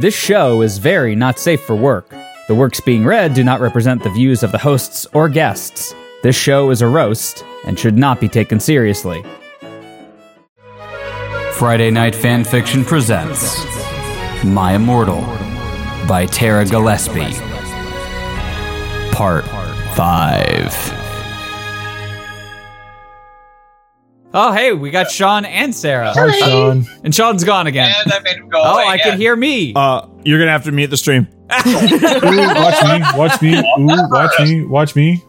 This show is very not safe for work. The works being read do not represent the views of the hosts or guests. This show is a roast and should not be taken seriously. Friday Night Fanfiction presents My Immortal by Tara Gilesbie. Part 5. Oh, hey, we got Shawn and Sara. Hi, Shawn. And Shawn's gone again. And I made him go Oh, away I again. can hear me. Uh, you're gonna have to mute the stream. Ooh, watch me, watch me, ooh, watch me, watch me,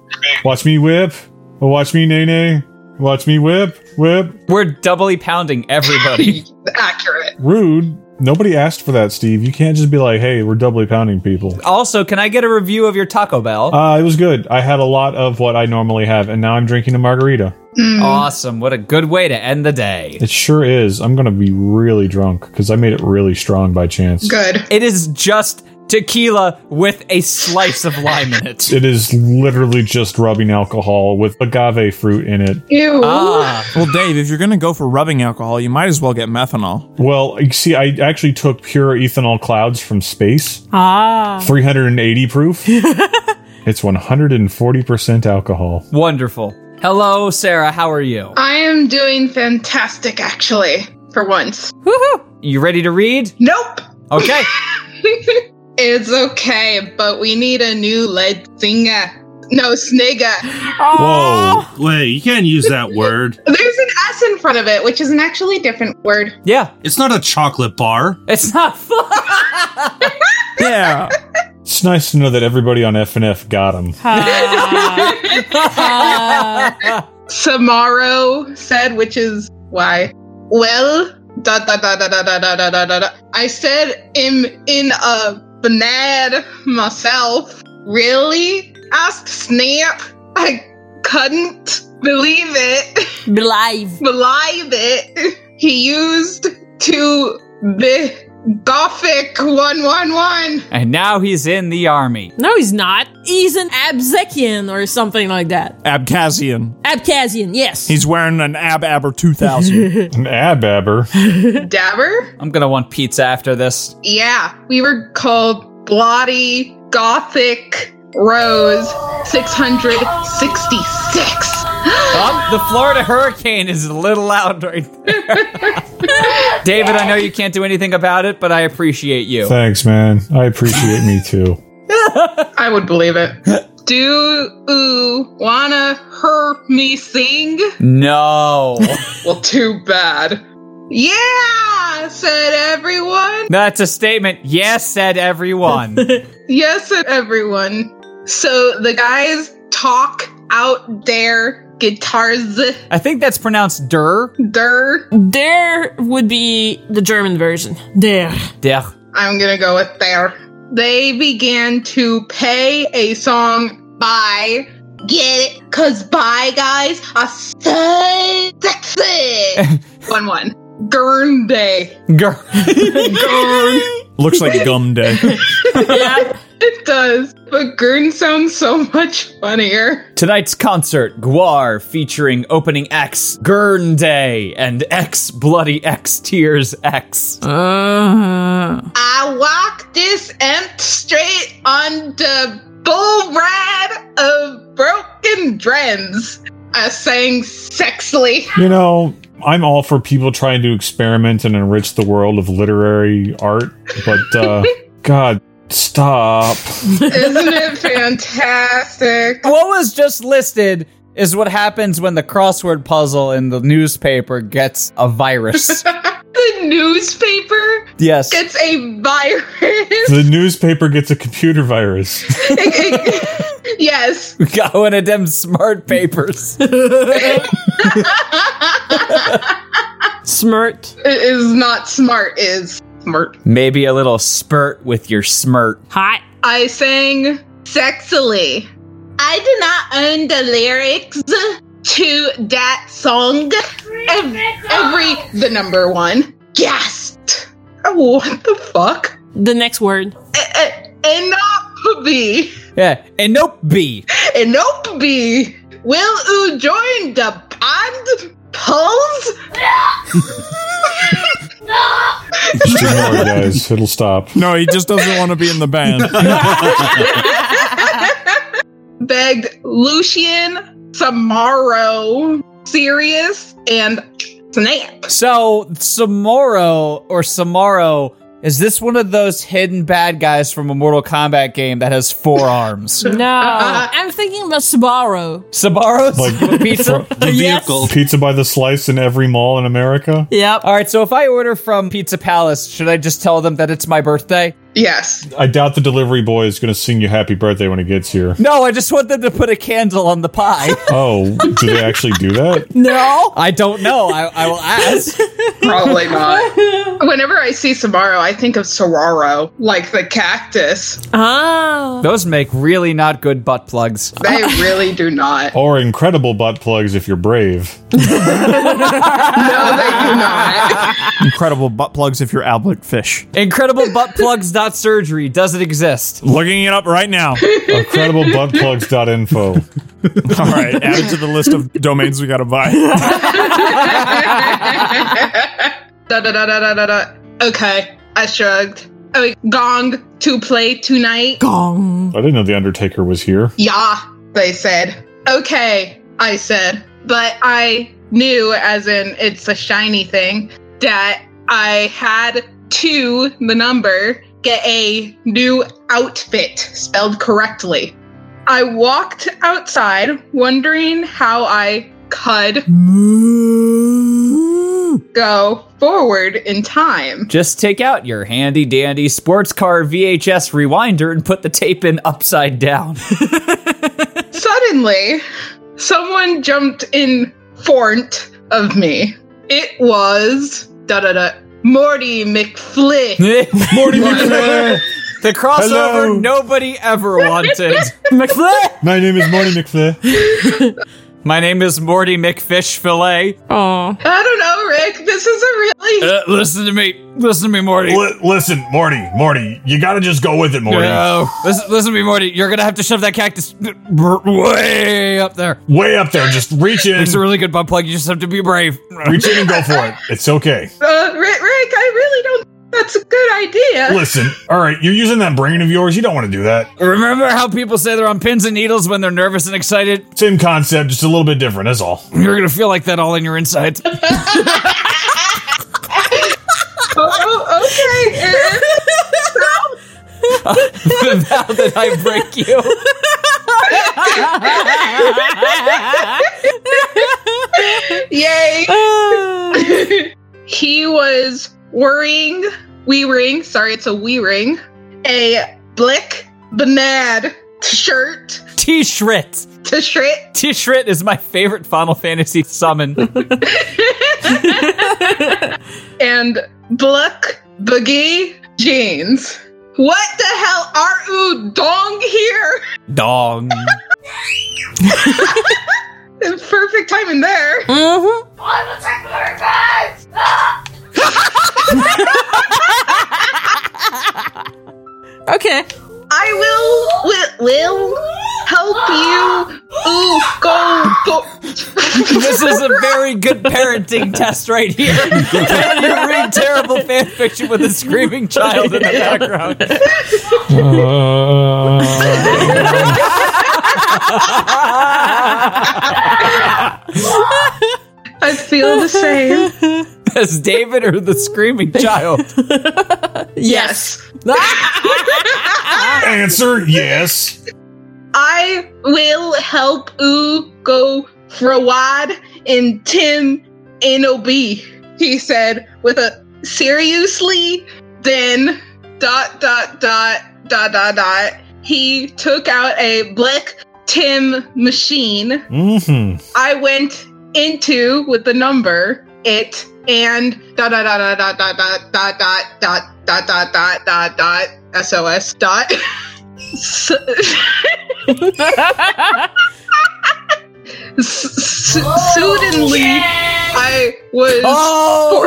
watch me whip, Oh, watch me nay nay, watch me whip, whip. We're doubly pounding everybody. Accurate. Rude. Nobody asked for that, Steve. You can't just be like, hey, we're doubly pounding people. also, can I get a review of your Taco Bell? Uh, it was good. I had a lot of what I normally have, and now I'm drinking a margarita. awesome. What a good way to end the day. It sure is. I'm gonna be really drunk because I made it really strong by chance. Good. It is just tequila with a slice of lime in it. It is literally just rubbing alcohol with agave fruit in it. Ew. Ah, Well, Dave, if you're gonna go for rubbing alcohol, you might as well get methanol. Well, you see, I actually took pure ethanol clouds from space, Ah. 380 proof. it's 140% alcohol. wonderful. Hello, Sara. How are you? I am doing fantastic, actually, for once. Woohoo! You ready to read? Nope. Okay. it's okay, but we need a new lead singer. No, snigger. Oh. Whoa, wait, you can't use that word. There's an S in front of it, which is an actually different word. Yeah, It's not a chocolate bar. it's not fun. Yeah. It's nice to know that everybody on FNF got them. Samaro said, which is why. Well, da da da da da da da da da da. da. I said in in a banad myself. Really? Asked Snap. I couldn't believe it. Believe. Believe it. He used to the Gothic one one one. and now he's in the army. No, he's not. He's an Abzekian or something like that. Abkhazian. Abkhazian, yes. He's wearing an Ab Aber 2000. An ababber. Dabber. I'm gonna want pizza after this. Yeah, we were called Bloody Gothic Rose 666. Oh, the Florida hurricane is a little loud right there. David, I know you can't do anything about it, but I appreciate you. Thanks, man. I appreciate me too. I would believe it. Do you wanna hear me sing? No. Well, too bad. Yeah, said everyone. That's a statement. Yes, said everyone. Yes, said everyone. So the guys talk out their guitars. I think that's pronounced der. Der. Der would be the German version. Der. Der. I'm gonna go with there. They began to pay a song by get it, cause bye guys are so sexy. one one. Gurn day. Ger. Looks like gum day. Yeah. It does, but Gurn sounds so much funnier. Tonight's concert, Guar, featuring opening X, Gurn Day, and X Bloody X Tears X. Uh, I walk this empt straight on the bull ride of broken dreams. I sang sexily. You know, I'm all for people trying to experiment and enrich the world of literary art, but uh, God, stop. Isn't it fantastic? What was just listed is what happens when the crossword puzzle in the newspaper gets a virus. The newspaper yes. gets a virus. The newspaper gets a computer virus. yes. We got one of them smart papers. Smart. It is not smart, is smart. Maybe a little spurt with your smirt. Hot. I sang sexily. I do not own the lyrics to that song. Ev- Every, the number one, gasped. Oh, what the fuck? The next word. Enough be. Yeah. And nope, B. Enough be. Will you join the band? Pulse? Just ignore it, guys. It'll stop. No, he just doesn't want to be in the band. begged Lucian, Samaro, Sirius, and Snap. So, Samoro or Samaro, is this one of those hidden bad guys from a Mortal Kombat game that has four arms? No, I'm thinking about Subaru. Sbarro's? Like pizza? The Yes. Pizza by the slice in every mall in America. Yep. All right, so if I order from Pizza Palace, should I just tell them that it's my birthday? Yes. I doubt the delivery boy is going to sing you happy birthday when he gets here. No, I just want them to put a candle on the pie. Oh, do they actually do that? No. I don't know. I, I will ask. Probably not. Whenever I see Samaro, I think of saguaro, like the cactus. Ah. Those make really not good butt plugs. They really do not. Or incredible butt plugs if you're brave. No, they do not. Incredible butt plugs if you're Albert Fish. Incredible butt plugs dot surgery doesn't exist. Looking it up right now. Incrediblebuttplugs.info. All right, add it to the list of domains we gotta buy. da da da da da da da. Okay, I shrugged. Oh, gong to play tonight. Gong. I didn't know the Undertaker was here. Yeah, they said. Okay, I said. But I knew, as in it's a shiny thing, that I had to, the number, get a new outfit spelled correctly. I walked outside wondering how I could go forward in time. Just take out your handy dandy sports car VHS rewinder and put the tape in upside down. Suddenly, someone jumped in front of me. It was da da da Morty McFly. Morty McFly. The crossover Hello. nobody ever wanted. McFly. My name is Morty McFly. My name is Morty McFish Fillet. Oh. I don't know, Rick. This is a really Uh, listen to me. Listen to me, Morty. Li- listen, Morty, Morty, you gotta just go with it, Morty. No. Listen, listen to me, Morty. You're gonna have to shove that cactus way up there. Way up there, just reach in, It's a really good butt plug. You just have to be brave. reach in and go for it. It's okay. uh, Rick, Rick. I really don't. That's a good idea. Listen, all right, you're using that brain of yours. You don't want to do that. Remember how people say they're on pins and needles when they're nervous and excited? Same concept, just a little bit different. That's all. You're gonna feel like that all in your insides. Oh, oh, okay. now that I break you. Yay. he was wearing, we ring, sorry, it's a we ring, a Blick Banad shirt T-Shrit. T shirt. T shirt is my favorite Final Fantasy summon. and Blick Boogie jeans. What the hell are you dong here? Dong. Perfect timing there. Mm-hmm. Okay. I will will, will help you. Ooh, go go. This is a very good parenting test right here. you read terrible fan fiction with a screaming child in the background. I feel the same. As David or the screaming child? Yes. Answer yes. I will help go forward in Tim NOB, he said with a seriously, then dot dot dot dot dot dot. He took out a black Tim machine. Mm-hmm. I went into with the number it and dot dot dot dot dot dot dot dot dot dot dot dot dot dot sos dot. Suddenly, I was. Oh,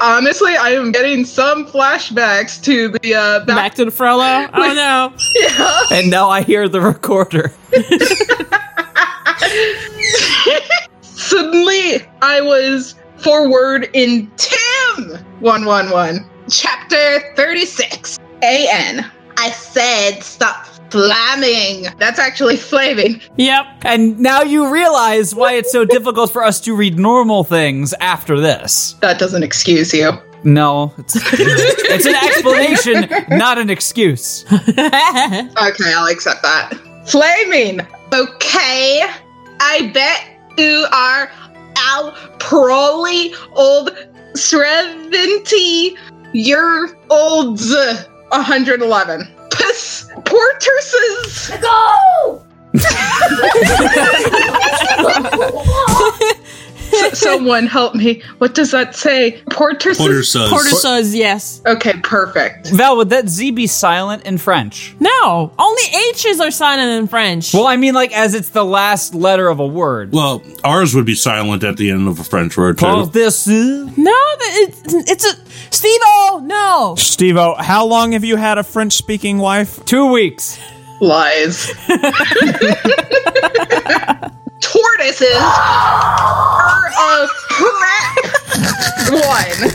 Honestly, I am getting some flashbacks to the uh, back. Back to the Frollo. Oh no. Yeah. And now I hear the recorder. Suddenly, I was forward in Tim 111, chapter 36, AN. I said stop flaming. That's actually flaming. Yep. And now you realize why it's so difficult for us to read normal things after this. That doesn't excuse you. No, it's, it's an explanation, not an excuse. Okay, I'll accept that. Flaming. Okay. I bet you are Al Proly old 70 year olds 111. Piss Porterses. S- Someone help me. What does that say? Porterses? Porter says. Porter says yes. Okay, perfect. Val, would that Z be silent in French? No, only H's are silent in French. Well, I mean, like, as it's the last letter of a word. Well, ours would be silent at the end of a French word, too. Paul, this. no, it's, it's a Steve-O, no. Stevo, how long have you had a French speaking wife? Two weeks. Lies. Tortoises are a crap one.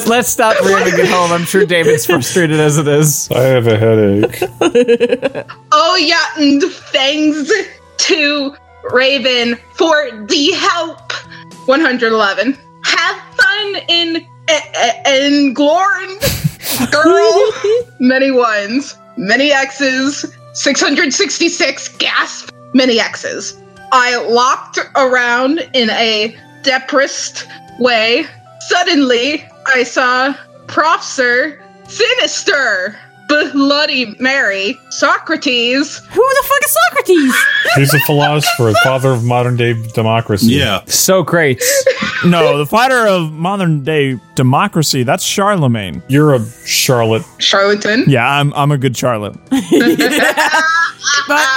Let's stop ramming at home. I'm sure David's frustrated as it is. I have a headache. Oh yeah, and thanks to Raven for the help. 111. Have fun in eh, eh, in Glorn, girl. many ones, many X's. 666 gasp. Many X's. I locked around in a depressed way. Suddenly, I saw Professor Sinister, Bloody Mary, Socrates, Who the fuck is Socrates? He's a philosopher, father of modern day democracy. Yeah. So great. No, the fighter of modern day democracy, that's Charlemagne. You're a Charlotte. charlatan. Yeah, I'm I'm a good Charlotte. but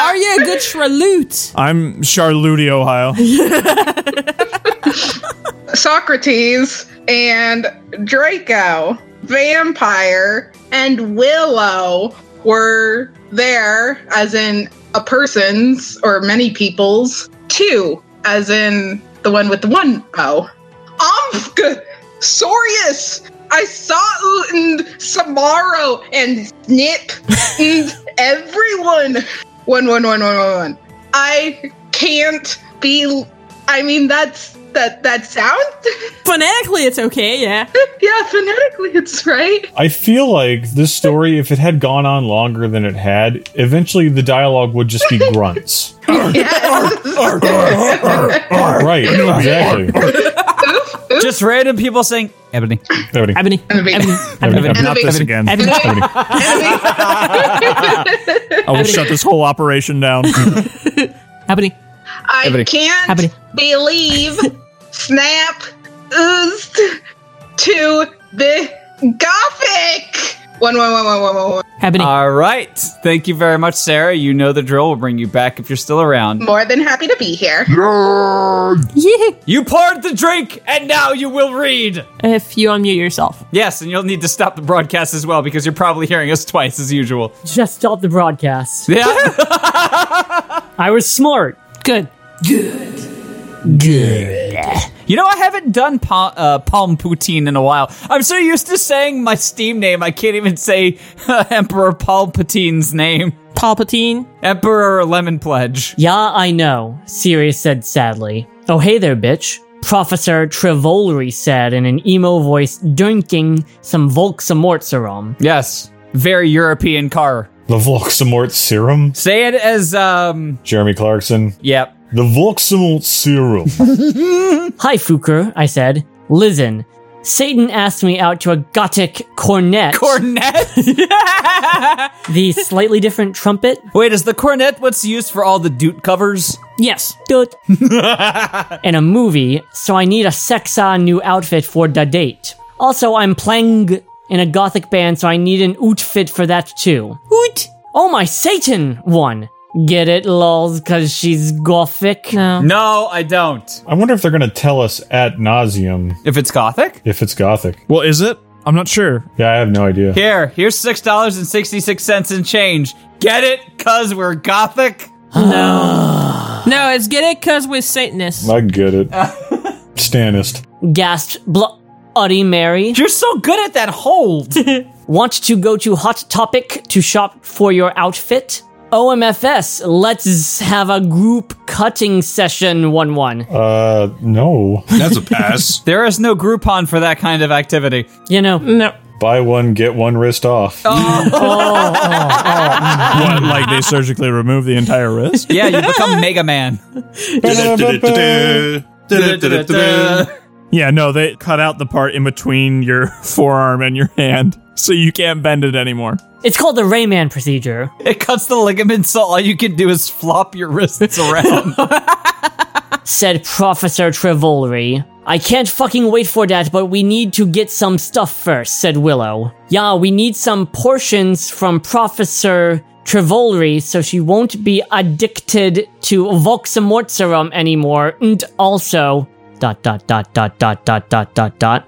are you a good Shraloot? I'm Charluti, Ohio. Socrates and Draco, Vampire, and Willow were there, as in a person's or many people's. Two, as in the one with the one O. Omfg, um, Sorius, I saw and Samaro and Snip and everyone. One, one, one, one, one, one. I can't be. I mean, that's that. That sound. Phonetically, it's okay, yeah. yeah, phonetically, it's right. I feel like this story, if it had gone on longer than it had, eventually the dialogue would just be grunts. right, exactly. Just random people saying, Ebony. Ebony. Ebony. Ebony. Ebony. Ebony. Ebony. Not this Ebony. again. Ebony. I will shut this whole operation down. Ebony. I Ebony. can't Ebony. believe Snap oozed to the Gothic. One, one, one, one, one, one, one. Ebony. All right. Thank you very much, Sara. You know the drill. We'll bring you back if you're still around. More than happy to be here. yeah. You poured the drink, and now you will read. If you unmute yourself. Yes, and you'll need to stop the broadcast as well because you're probably hearing us twice as usual. Just stop the broadcast. Yeah. I was smart. Good. Good. You know, I haven't done pa- uh, Palm Poutine in a while. I'm so used to saying my Steam name, I can't even say uh, Emperor Palpatine's name. Palpatine. Emperor Lemon Pledge. Yeah, I know, Sirius said sadly. Oh, hey there, bitch. Professor Trevolery said in an emo voice, drinking some Volksamortserum. Yes. Very European car. The Volksamort serum. Say it as, um, Jeremy Clarkson. yep. The Volksamort serum. Hi, Fuker, I said. Listen, Satan asked me out to a Gothic cornet. Cornet? the slightly different trumpet. Wait, is the cornet what's used for all the doot covers? Yes. Dut. in a movie, so I need a sexa new outfit for the date. Also, I'm playing in a gothic band, so I need an outfit for that too. Hoot. Oh my Satan one! Get it, lols, cause she's gothic? No. No, I don't. I wonder if they're going to tell us at nauseum If it's Gothic? if it's Gothic. well, is it? I'm not sure. Yeah, I have no idea. Here, here's six dollars and sixty six cents in change. Get it? Cause we're Gothic. no. no, it's get it because we're Satanists. I get it. Stanist. gasped Bloody Mary. You're so good at that hold. Want to go to Hot Topic to shop for your outfit? OMFS, let's have a group cutting session 1 1. Uh, no. That's a pass. there is no Groupon for that kind of activity. You know, No. Buy one, get one wrist off. What, like they surgically remove the entire wrist? Yeah, you become Mega Man. Yeah, no, they cut out the part in between your forearm and your hand, so you can't bend it anymore. it's called the Rayman procedure. It cuts the ligaments, so all you can do is flop your wrists around. said Professor Trevolry. I can't fucking wait for that, but we need to get some stuff first, said Willow. Yeah, we need some portions from Professor Trevolry so she won't be addicted to Voxamortserum anymore, and also dot dot dot dot dot dot dot dot dot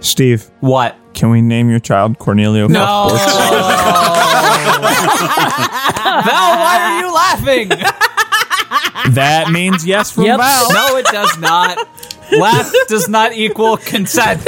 Steve, What? can we name your child Cornelio? No. Val, why are you laughing? That means yes from Yep. Val. No, it does not. Laugh does not equal consent.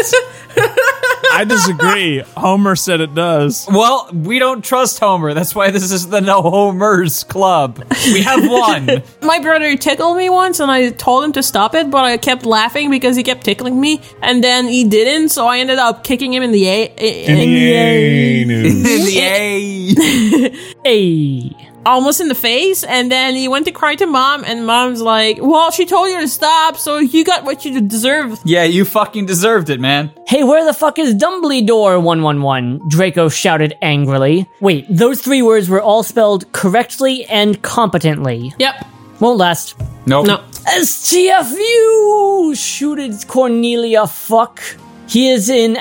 I disagree. Homer said it does. Well, we don't trust Homer. That's why this is the No Homers Club. We have one. My brother tickled me once and I told him to stop it, but I kept laughing because he kept tickling me and then he didn't, so I ended up kicking him in the A. In the anus. a- Hey. Almost in the face, and then he went to cry to mom, and mom's like, Well, she told you to stop, so you got what you deserve. Yeah, you fucking deserved it, man. Hey, where the fuck is Dumbledore 111? Draco shouted angrily. Wait, those three words were all spelled correctly and competently. Yep. Won't last. Nope. No. STFU! Shooted Cornelia fuck. He is in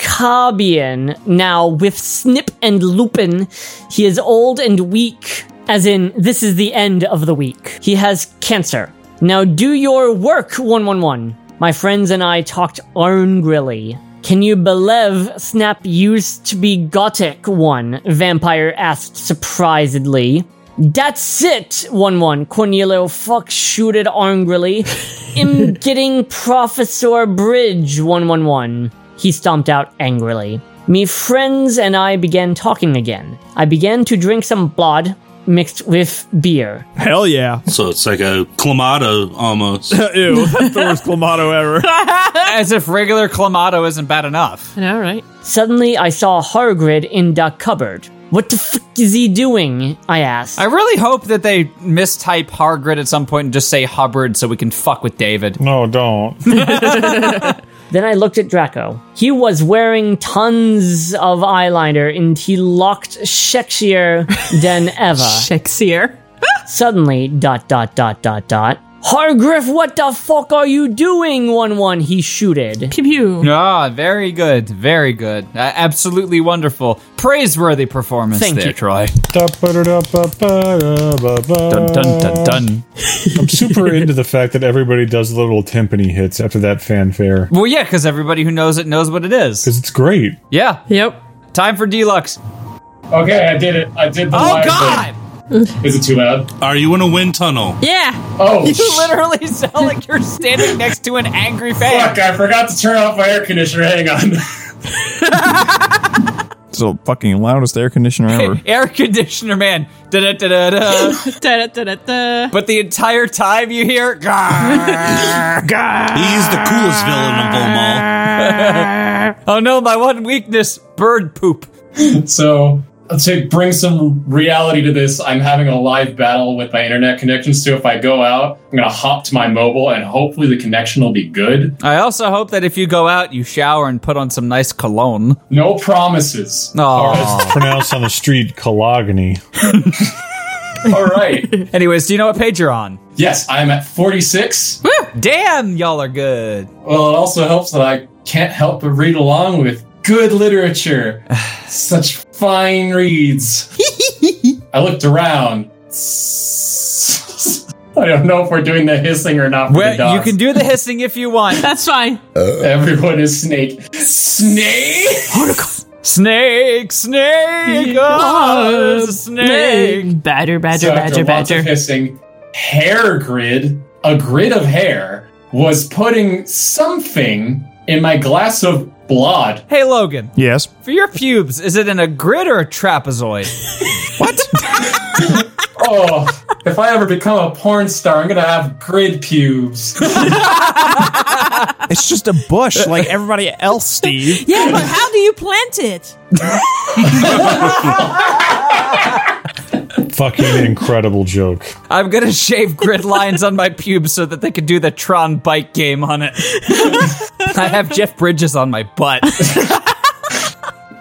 Azkaban now with Snip and Lupin. He is old and weak, as in, this is the end of the week. He has cancer. Now do your work, 111. My friends and I talked angrily. Can you believe Snap used to be Gothic one? Vampire asked surprisedly. That's it, 1 1. Cornelio fuck shooted angrily. Am getting Professor Bridge, 111. He stomped out angrily. Me friends and I began talking again. I began to drink some blood mixed with beer. Hell yeah. So it's like a clamato almost. Ew, that's the worst clamato ever. As if regular Clamato isn't bad enough. I know, right? Suddenly, I saw Hargrid in the cupboard. What the fuck is he doing? I asked. I really hope that they mistype Hargrid at some point and just say Hubbard so we can fuck with David. No, don't. Then I looked at Draco. He was wearing tons of eyeliner and he looked sexier than ever. Sexier? Suddenly, dot dot dot dot dot. Hargriff, what the fuck are you doing? One one, he shooted. Pew pew. Ah, very good, very good. Uh, absolutely wonderful. Praiseworthy performance Thank there, you. Troy. Da-ba-da-da-ba-ba-da-ba-ba. Dun dun dun dun. I'm super into the fact that everybody does little timpani hits after that fanfare Well, yeah, because everybody who knows it knows what it is. because it's great. Yeah. Yep. Time for D-LUCKS. Okay, I did it. I did the Oh live God! thing. Mm. Is it too loud? Are you in a wind tunnel? Yeah. Oh, You sh- literally sound like you're standing next to an angry fan. fuck! I forgot to turn off my air conditioner. Hang on. It's the fucking loudest air conditioner ever. Air conditioner man. Da-da-da-da-da. Da-da-da-da-da. but the entire time you hear. He's the coolest villain of them all. oh no, my one weakness bird poop. so to bring some reality to this, I'm having a live battle with my internet connection. So if I go out, I'm gonna hop to my mobile, and hopefully the connection will be good. I also hope that if you go out, you shower and put on some nice cologne. No promises. Oh, It's pronounced on the street Kalogany. All right. Anyways, do you know what page you're on? Yes, I'm at 46. Damn, y'all are good. Well, it also helps that I can't help but read along with good literature. Such fine reads. I looked around. I don't know if we're doing the hissing or not. For the Well, you can do the hissing if you want. That's fine. Everyone is snake. Snake. Snake, snake, oh, snake. Badger, badger, So badger, lots of badger. hissing, hair grid, a grid of hair, was putting something in my glass of blood. Hey, Logan, Yes. for your pubes, is it in a grid or a trapezoid? What? oh, if I ever become a porn star, I'm gonna have grid pubes. It's just a bush like everybody else, Steve. Yeah, but how do you plant it? Fucking incredible joke. I'm gonna shave grid lines on my pubes so that they can do the Tron bike game on it. I have Jeff Bridges on my butt.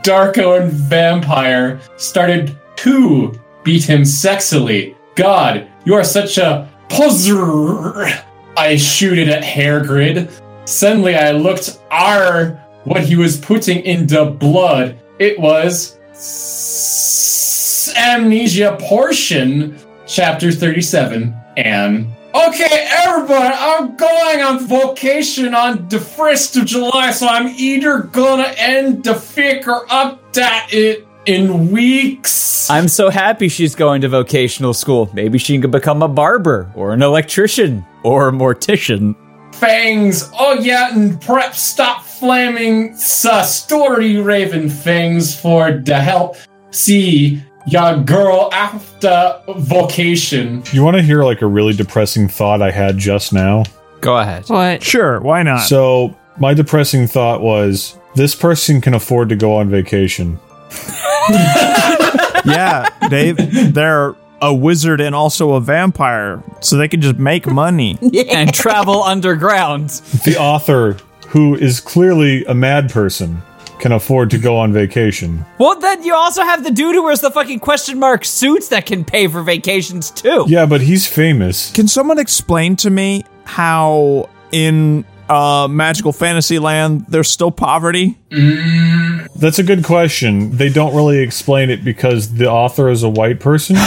Darko and Vampire started to beat him sexily. God, you are such a pozzer. I shooted at Hair Grid. Suddenly I looked R what he was putting into blood. It was Amnesia Portion, Chapter 37. And okay, everybody, I'm going on vacation on the 1st of July, so I'm either gonna end the figure up that it in weeks. I'm so happy she's going to vocational school. Maybe she can become a barber or an electrician or a mortician. fangs. Oh yeah, and perhaps stop flaming sa story raven fangs for the help. See ya girl after vocation. You want to hear like a really depressing thought I had just now? Go ahead. What? Sure, why not? So, my depressing thought was this person can afford to go on vacation. yeah, Dave, they're a wizard and also a vampire, so they can just make money. And travel underground. The author, who is clearly a mad person, can afford to go on vacation. Well, then you also have the dude who wears the fucking question mark suits that can pay for vacations too. Yeah, but he's famous. Can someone explain to me how in uh, magical fantasy land there's still poverty? That's a good question. They don't really explain it because the author is a white person.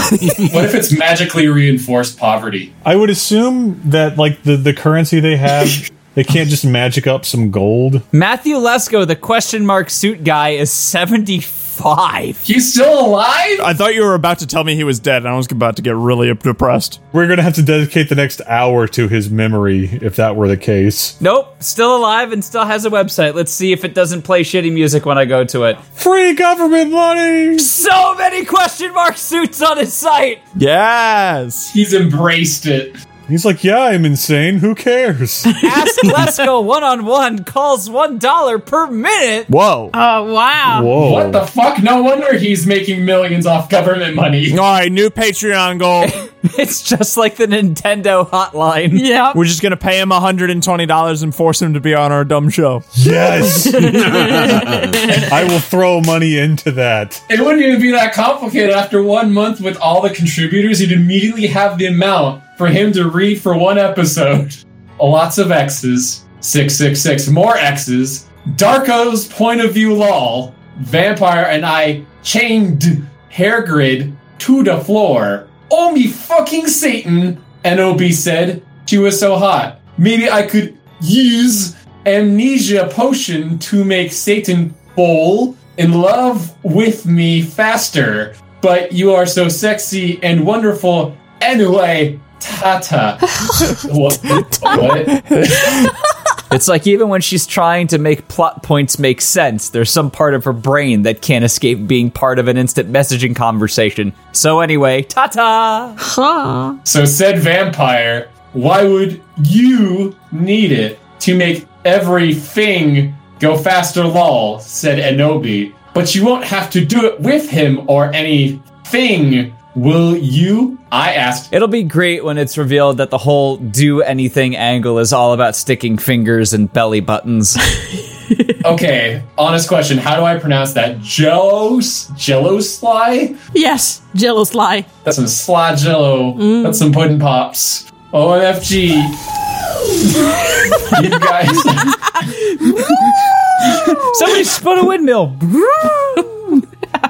What if it's magically reinforced poverty? I would assume that like the, the currency they have, they can't just magic up some gold. Matthew Lesko, the question mark suit guy, is 75. He's still alive? I thought you were about to tell me he was dead, and I was about to get really depressed. We're gonna have to dedicate the next hour to his memory if that were the case. Nope, still alive and still has a website. Let's see if it doesn't play shitty music when I go to it. Free government money! So many question mark suits on his site. Yes. He's embraced it. He's like, yeah, I'm insane. Who cares? Ask Lesko one on one calls one dollar per minute. Whoa. Oh, wow. Whoa. What the fuck? No wonder he's making millions off government money. All right, new Patreon goal. It's just like the Nintendo hotline. Yeah. We're just gonna pay him $120 and force him to be on our dumb show. Yes! I will throw money into that. It wouldn't even be that complicated. After one month with all the contributors, you'd immediately have the amount for him to read for one episode. Lots of X's. 666. More X's. Darko's point of view lol. Vampire and I chained hair grid to the floor. Oh me fucking Satan, NOB said. She was so hot. Maybe I could use amnesia potion to make Satan fall in love with me faster. But you are so sexy and wonderful anyway. Tata. what? what? It's like even when she's trying to make plot points make sense, there's some part of her brain that can't escape being part of an instant messaging conversation. So anyway, ta-ta! Huh. So said vampire, why would you need it to make everything go faster lol, said Enobi. But you won't have to do it with him or anything, will you? I asked. It'll be great when it's revealed that the whole do anything angle is all about sticking fingers and belly buttons. Okay, honest question. How do I pronounce that? Jellos? Jello sly? Yes, Jello Sly. That's some sly jello. Mm. That's some pudding pops. OMFG. you guys. Somebody spun a windmill.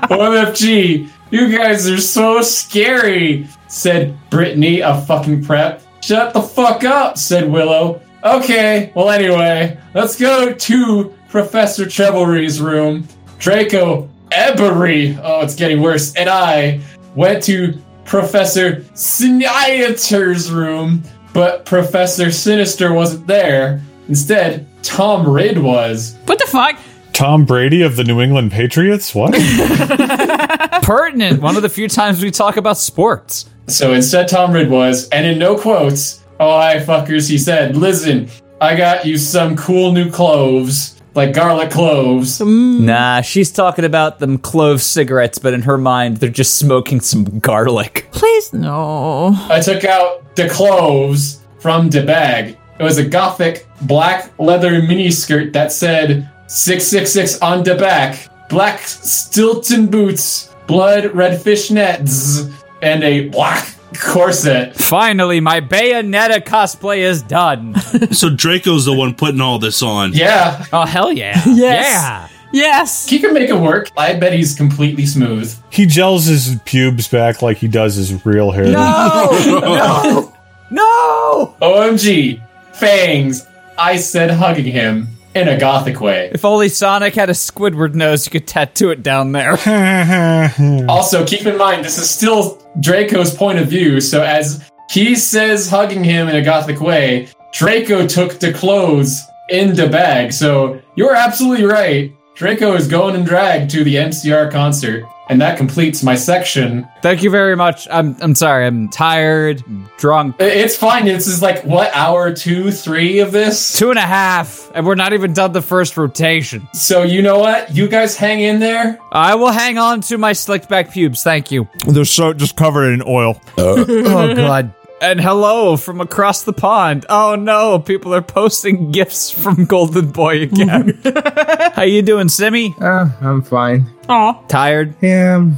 OMFG. You guys are so scary, said Brittany, a fucking prep. Shut the fuck up, said Willow. Okay, well, anyway, let's go to Professor Treblery's room. Draco Ebery, oh, it's getting worse, and I went to Professor Siniater's room, but Professor Sinister wasn't there. Instead, Tom Ridd was. What the fuck? Tom Brady of the New England Patriots? What? Pertinent. One of the few times we talk about sports. So instead, Tom Ridd was, and in no quotes, oh, hi, fuckers, he said, listen, I got you some cool new cloves, like garlic cloves. Mm. Nah, she's talking about them clove cigarettes, but in her mind, they're just smoking some garlic. Please no. I took out the cloves from the bag. It was a gothic black leather miniskirt that said 666 on the back, black Stilton boots, blood red fishnets, and a black corset. Finally, my Bayonetta cosplay is done. So Draco's the one putting all this on. Yeah, oh, hell yeah. Yes. Yeah. Yes. he can make it work. I bet he's completely smooth. he gels his pubes back like he does his real hair. No! no! OMG, fangs. I said hugging him in a gothic way. If only Sonic had a Squidward nose, you could tattoo it down there. Also, keep in mind, this is still Draco's point of view, so as he says hugging him in a gothic way, Draco took the clothes in the bag. So you're absolutely right. Draco is going in drag to the MCR concert. And that completes my section. Thank you very much. I'm I'm sorry. I'm tired, drunk. It's fine. This is like, what, hour two, three of this? Two and a half, and we're not even done the first rotation. So you know what? You guys hang in there. I will hang on to my slicked back pubes. Thank you. They're so just covered in oil. oh god. And hello from across the pond. Oh no, people are posting gifts from Golden Boy again. How you doing, Simi? Uh, I'm fine. Aw. Tired? Yeah,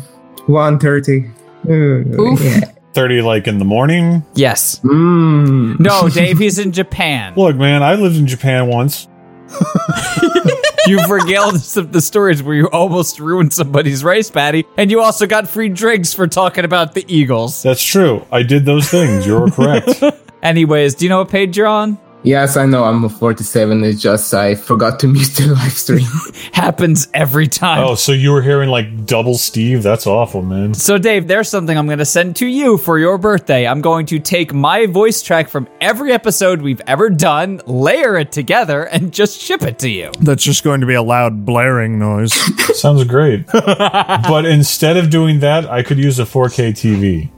1.30. Uh, yeah. 30 like in the morning. Yes. Mm. No, Dave, he's in Japan. Look, man, I lived in Japan once. You've regaled us of the stories where you almost ruined somebody's rice patty, and you also got free drinks for talking about the Eagles. That's true. I did those things. You're correct. Anyways, do you know what page you're on? Yes, I know I'm a 47. It's just I forgot to mute the live stream. Happens every time. oh, so you were hearing like double Steve? That's awful, man. So, Dave, there's something I'm going to send to you for your birthday. I'm going to take my voice track from every episode we've ever done, layer it together, and just ship it to you. That's just going to be a loud blaring noise. Sounds great. but instead of doing that, I could use a 4K TV.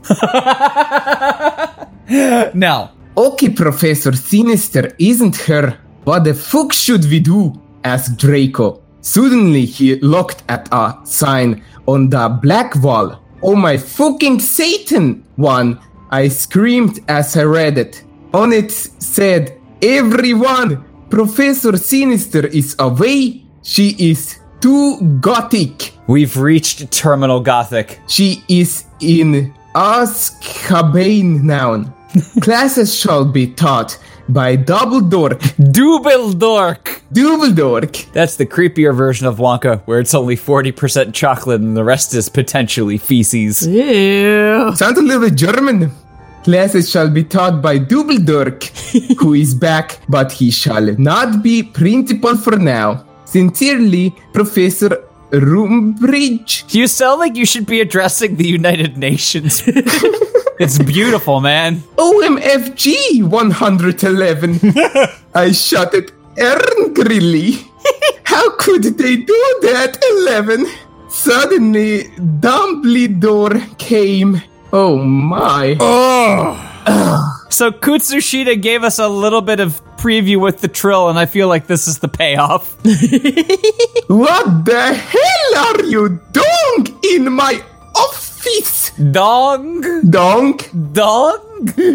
Now, okay, Professor Sinister isn't her. What the fuck should we do? asked Draco. Suddenly he looked at a sign on the black wall. Oh my fucking Satan! One, I screamed as I read it. On it said, Everyone! Professor Sinister is away. She is too gothic. we've reached Terminal Gothic. She is in Azkaban now. Classes shall be taught by Dumbledore. Dubildork! Dumbledore. That's the creepier version of Wonka, where it's only 40% chocolate and the rest is potentially feces. Ew. Sounds a little bit German. Classes shall be taught by Dumbledore, who is back, but he shall not be principal for now. Sincerely, Professor Roombridge. You sound like you should be addressing the United Nations. it's beautiful, man. OMFG 111. I shot it angrily. How could they do that, 11? Suddenly, Dumbledore came. Oh my. Oh. So Kutsushita gave us a little bit of preview with the trill, and I feel like this is the payoff. What the hell are you doing in my office? fis, Dong, dong.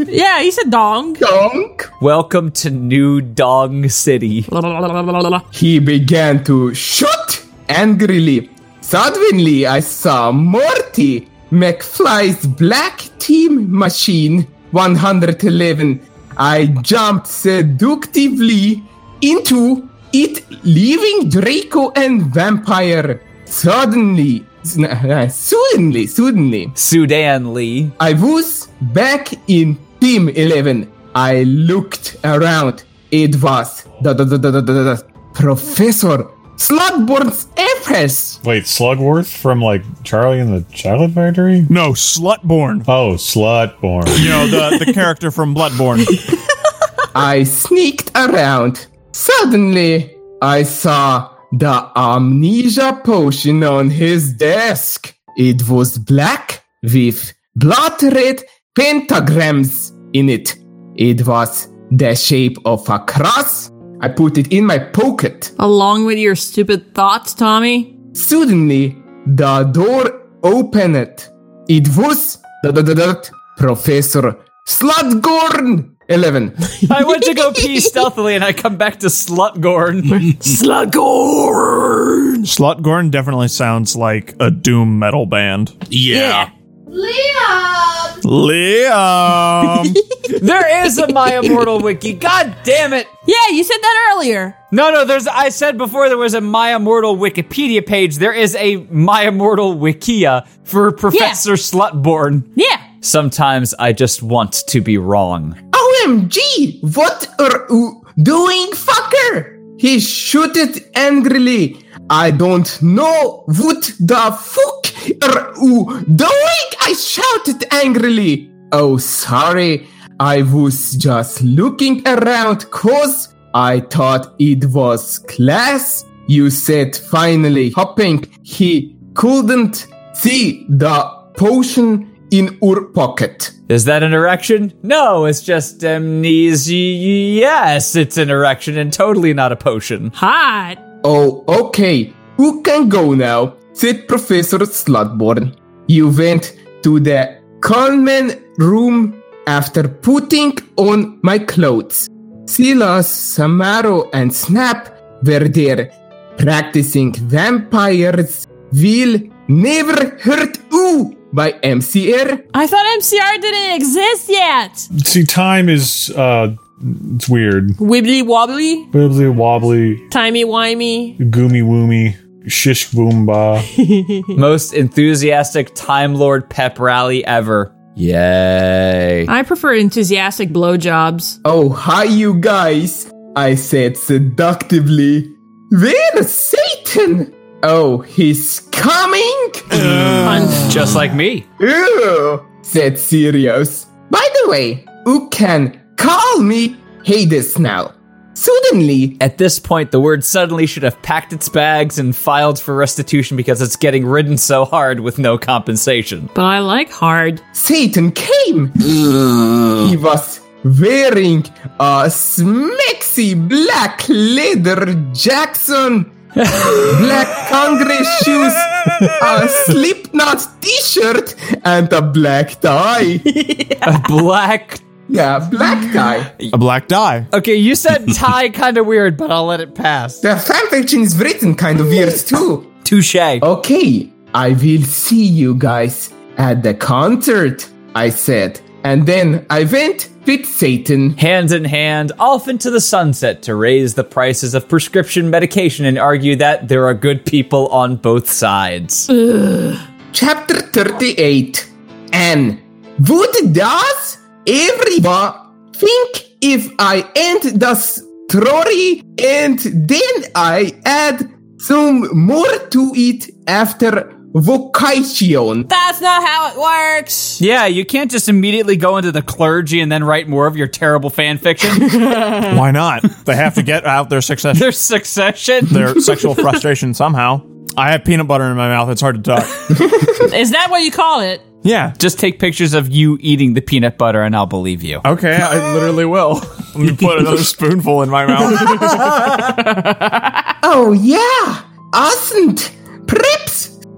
Yeah, he said dong. Dong. Welcome to New Dong City. He began to shoot angrily. Suddenly, I saw Morty, McFly's black team machine 111. I jumped seductively into it, leaving Draco and Vampire. Suddenly, suddenly, suddenly, Sudan Lee. I was back in Team 11. I looked around. It was the, the, the, the, the, the Professor Slutborn's FS. Wait, Slugworth from like Charlie and the Chocolate Factory? No, Slutborn. Oh, Slutborn. You know, the, the character from Bloodborne. I sneaked around. Suddenly, I saw the amnesia potion on his desk. It was black with blood red pentagrams in it. It was the shape of a cross. I put it in my pocket. Along with your stupid thoughts, Tommy. Suddenly, the door opened. It was the, the, the, the Professor Slutgorn 11. I went to go pee stealthily and I come back to Slutgorn. Slutgorn! Slutgorn definitely sounds like a doom metal band. Yeah. Liam! Liam. there is a My Immortal wiki. God damn it. Yeah, you said that earlier. No, no, there's I said before there was a My Immortal Wikipedia page. There is a My Immortal Wikia for Professor Slutborn. Yeah. Sometimes I just want to be wrong. OMG! What are you doing, fucker? He shouted angrily. I don't know what the fuck are you doing? I shouted angrily. Oh, sorry. I was just looking around cause I thought it was class. You said finally hopping. He couldn't see the potion in your pocket. Is that an erection? No, it's just um, amnesia. Yes, it's an erection and totally not a potion. Hot. Oh, okay. You can go now, said Professor Slutborn. You went to the Coleman room after putting on my clothes. Silas, Samaro, and Snap were there, practicing vampires will never hurt you by MCR. I thought MCR didn't exist yet. See, time is, uh, it's weird. Wibbly wobbly, Wibbly wobbly, timey wimey. goomy woomy, shish boomba. Most enthusiastic Time Lord pep rally ever. Yay. I prefer enthusiastic blowjobs. Oh, hi, you guys, I said seductively. Where's Satan? Oh, he's coming? Just like me. Ew, said Sirius. By the way, you can call me Hades now. Suddenly, At this point, the word suddenly should have packed its bags and filed for restitution because it's getting ridden so hard with no compensation. But I like hard. Satan came. He was wearing a smexy black leather Jackson, black Congress shoes, a Slipknot t-shirt, and a black tie. A black. Yeah, black tie. a black tie. Okay, you said tie kind of weird, but I'll let it pass. The fanfiction is written kind of weird too. Touche. Okay, I will see you guys at the concert, I said. And then I went with Satan. Hand in hand, off into the sunset to raise the prices of prescription medication and argue that there are good people on both sides. Chapter 38. And what does everyone think if I end the story and then I add some more to it after vocation? That's not how it works. Yeah, you can't just immediately go into the clergy and then write more of your terrible fan fiction. Why not? They have to get out their succession, There's succession. their sexual frustration somehow. I have peanut butter in my mouth. It's hard to talk. Is that what you call it? Yeah. Just take pictures of you eating the peanut butter and I'll believe you. Okay, I literally will. Let me put another spoonful in my mouth. Oh yeah, Ascent Preps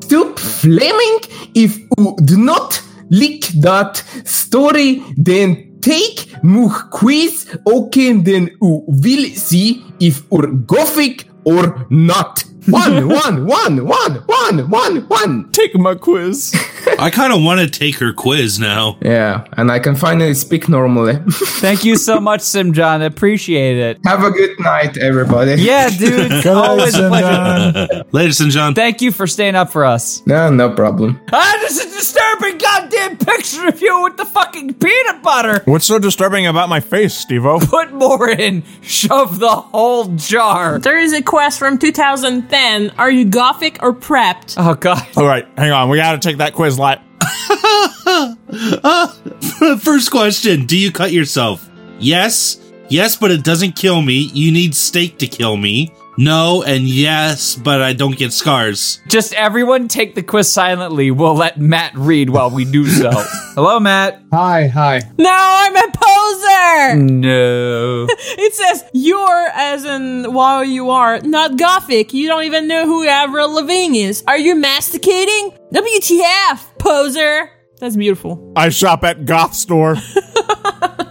stop flaming. If you do not lick that story, then take more quiz. Okay, then you will see if you're gothic or not. One, one, one, one, one, one, one. Take my quiz. I kind of want to take her quiz now. Yeah, and I can finally speak normally. Thank you so much, SimJan. Appreciate it. Have a good night, everybody. Yeah, dude. Good night, Always a pleasure. John. Ladies and John. Thank you for staying up for us. No, no problem. Ah, this is a disturbing goddamn picture of you with the fucking peanut butter. What's so disturbing about my face, Stevo? Put more in. Shove the whole jar. There is a quest from 2010. Are you gothic or prepped? Oh god. All right, hang on. We got to take that quiz light. First question Do you cut yourself? Yes. Yes, but it doesn't kill me. You need steak to kill me. No, and yes, but I don't get scars. Just everyone take the quiz silently. We'll let Matt read while we do so. Hello, Matt. Hi, hi. No, I'm a poser! No. It says you're, as in while you are, not gothic. You don't even know who Avril Lavigne is. Are you masticating? WTF, poser! That's beautiful. I shop at Goth Store.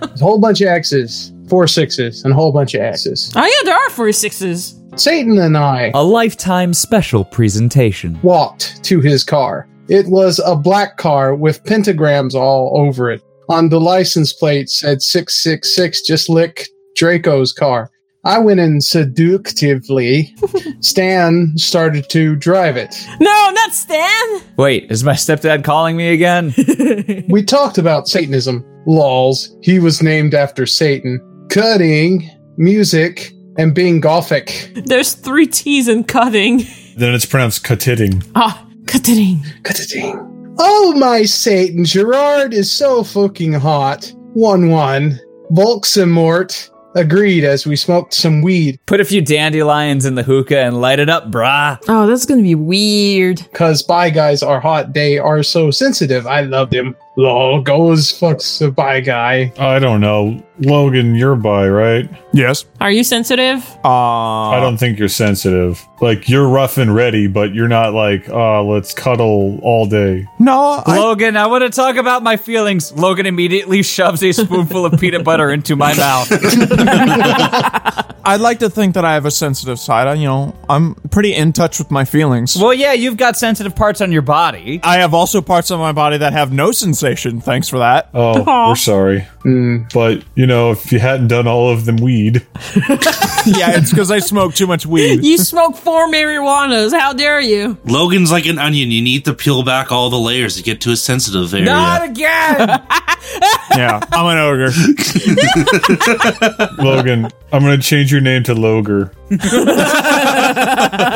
There's a whole bunch of X's, four sixes, and a whole bunch of X's. Oh yeah, there are four sixes. Satan and I A lifetime special presentation. walked to his car. It was a black car with pentagrams all over it. On the license plate said 666, just lick Draco's car. I went in seductively. Stan started to drive it. No, not Stan! Wait, is my stepdad calling me again? We talked about Satanism. Lols. He was named after Satan. Cutting, music, and being gothic. There's three T's in cutting. Then it's pronounced cutting. Ah, cutting. Ka-ta-ting. Oh my Satan, Gerard is so fucking hot. 1 1. Volxemort agreed as we smoked some weed, Put a few dandelions in the hookah and light it up, brah. Oh, that's gonna be weird. cause bi guys are hot. They are so sensitive. I love them. Lol, goes fucks a bi guy. I don't know. Logan, you're bi, right? yes. Are you sensitive? Uh, I don't think you're sensitive. Like, you're rough and ready, but you're not like, oh, let's cuddle all day. No, I, Logan, I want to talk about my feelings. Logan immediately shoves a spoonful of peanut butter into my mouth. I'd like to think that I have a sensitive side. I, you know, I'm pretty in touch with my feelings. well, yeah, you've got sensitive parts on your body. I have also parts of my body that have no sensation. Thanks for that. Oh, we're sorry. Mm. But, you know, if you hadn't done all of them weed, yeah, it's because I smoke too much weed. You smoke four marijuanas. How dare you? Logan's like an onion. You need to peel back all the layers to get to a sensitive area. Not again! yeah, I'm an ogre. Logan, I'm going to change your name to Loger.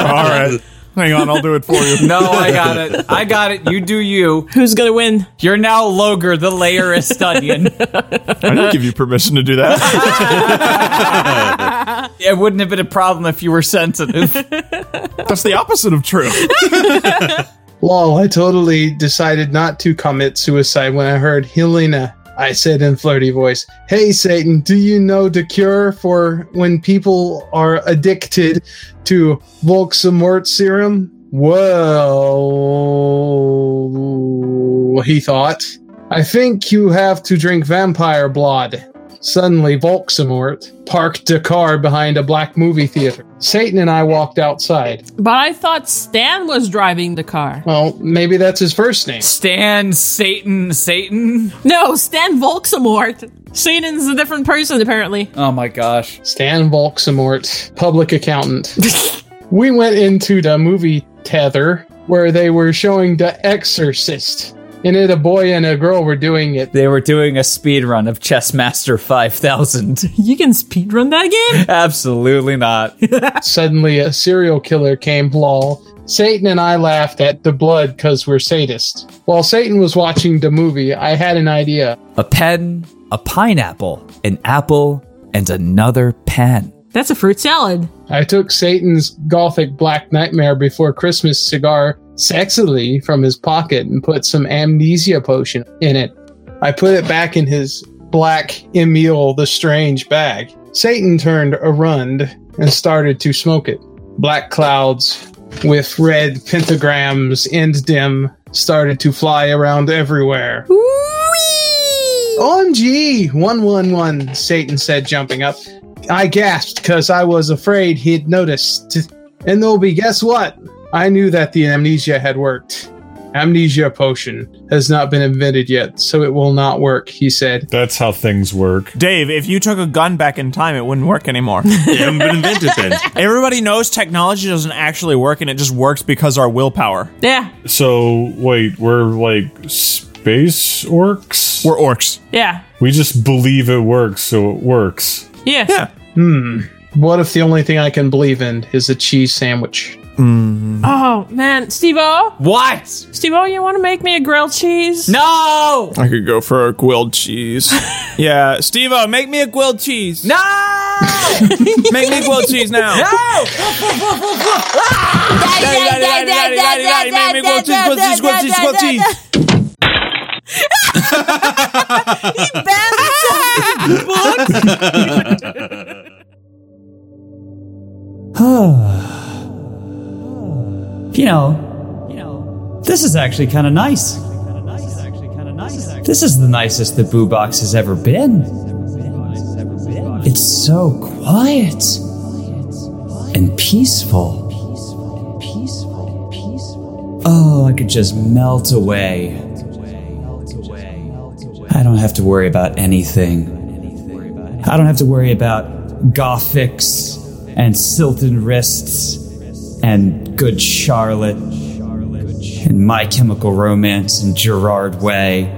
All right. Hang on, I'll do it for you. no, I got it. I got it. You do you. Who's gonna win? You're now Loger, the layerist onion. I didn't give you permission to do that. It wouldn't have been a problem if you were sensitive. That's the opposite of true. Lol, I totally decided not to commit suicide when I heard Helena. I said in flirty voice, Hey Satan, do you know the cure for when people are addicted to Volxemort serum? Well, he thought, I think you have to drink vampire blood. Suddenly, Volxemort parked a car behind a black movie theater. Satan and I walked outside. But I thought Stan was driving the car. Well, maybe that's his first name. Stan, Satan, Satan. No, Stan Volxemort. Satan's a different person, apparently. Oh my gosh. Stan Volksamort, public accountant. we went into the movie Tether where they were showing The Exorcist. In it, a boy and a girl were doing it. They were doing a speed run of Chessmaster 5000. You can speed run that game? Absolutely not. Suddenly, a serial killer came, lol. Satan and I laughed at the blood because we're sadists. While Satan was watching the movie, I had an idea. A pen, a pineapple, an apple, and another pen. That's a fruit salad. I took Satan's gothic Black Nightmare Before Christmas cigar sexily from his pocket and put some amnesia potion in it. I put it back in his black Emily the Strange bag. Satan turned around and started to smoke it. Black clouds with red pentagrams and dim started to fly around everywhere. OMG! 111, Satan said, jumping up. I gasped because I was afraid he'd noticed. And Nobi, guess what? I knew that the amnesia had worked. Amnesia potion has not been invented yet, so it will not work, he said. That's how things work. Dave, if you took a gun back in time, it wouldn't work anymore. They haven't been invented then. Everybody knows technology doesn't actually work and it just works because our willpower. Yeah, So wait, we're like space orcs. We're orcs. yeah, We just believe it works, so it works. yeah. Yeah. Hmm. What if the only thing I can believe in is a cheese sandwich? Mm-hmm. Oh man, Stevo, What? Stevo, you want to make me a grilled cheese? No! I could go for a grilled cheese. yeah, Steve make me a grilled cheese. No! Make me a grilled cheese now. no! Daddy, daddy, daddy, daddy, daddy, daddy, make me a grilled cheese, grilled cheese, grilled cheese, grilled cheese. You know, this is actually kind of nice. This is the nicest the Boo Box has ever been. It's so quiet and peaceful. Oh, I could just melt away. I don't have to worry about anything. I don't have to worry about Gothics and silted Wrists and Good Charlotte and My Chemical Romance and Gerard Way.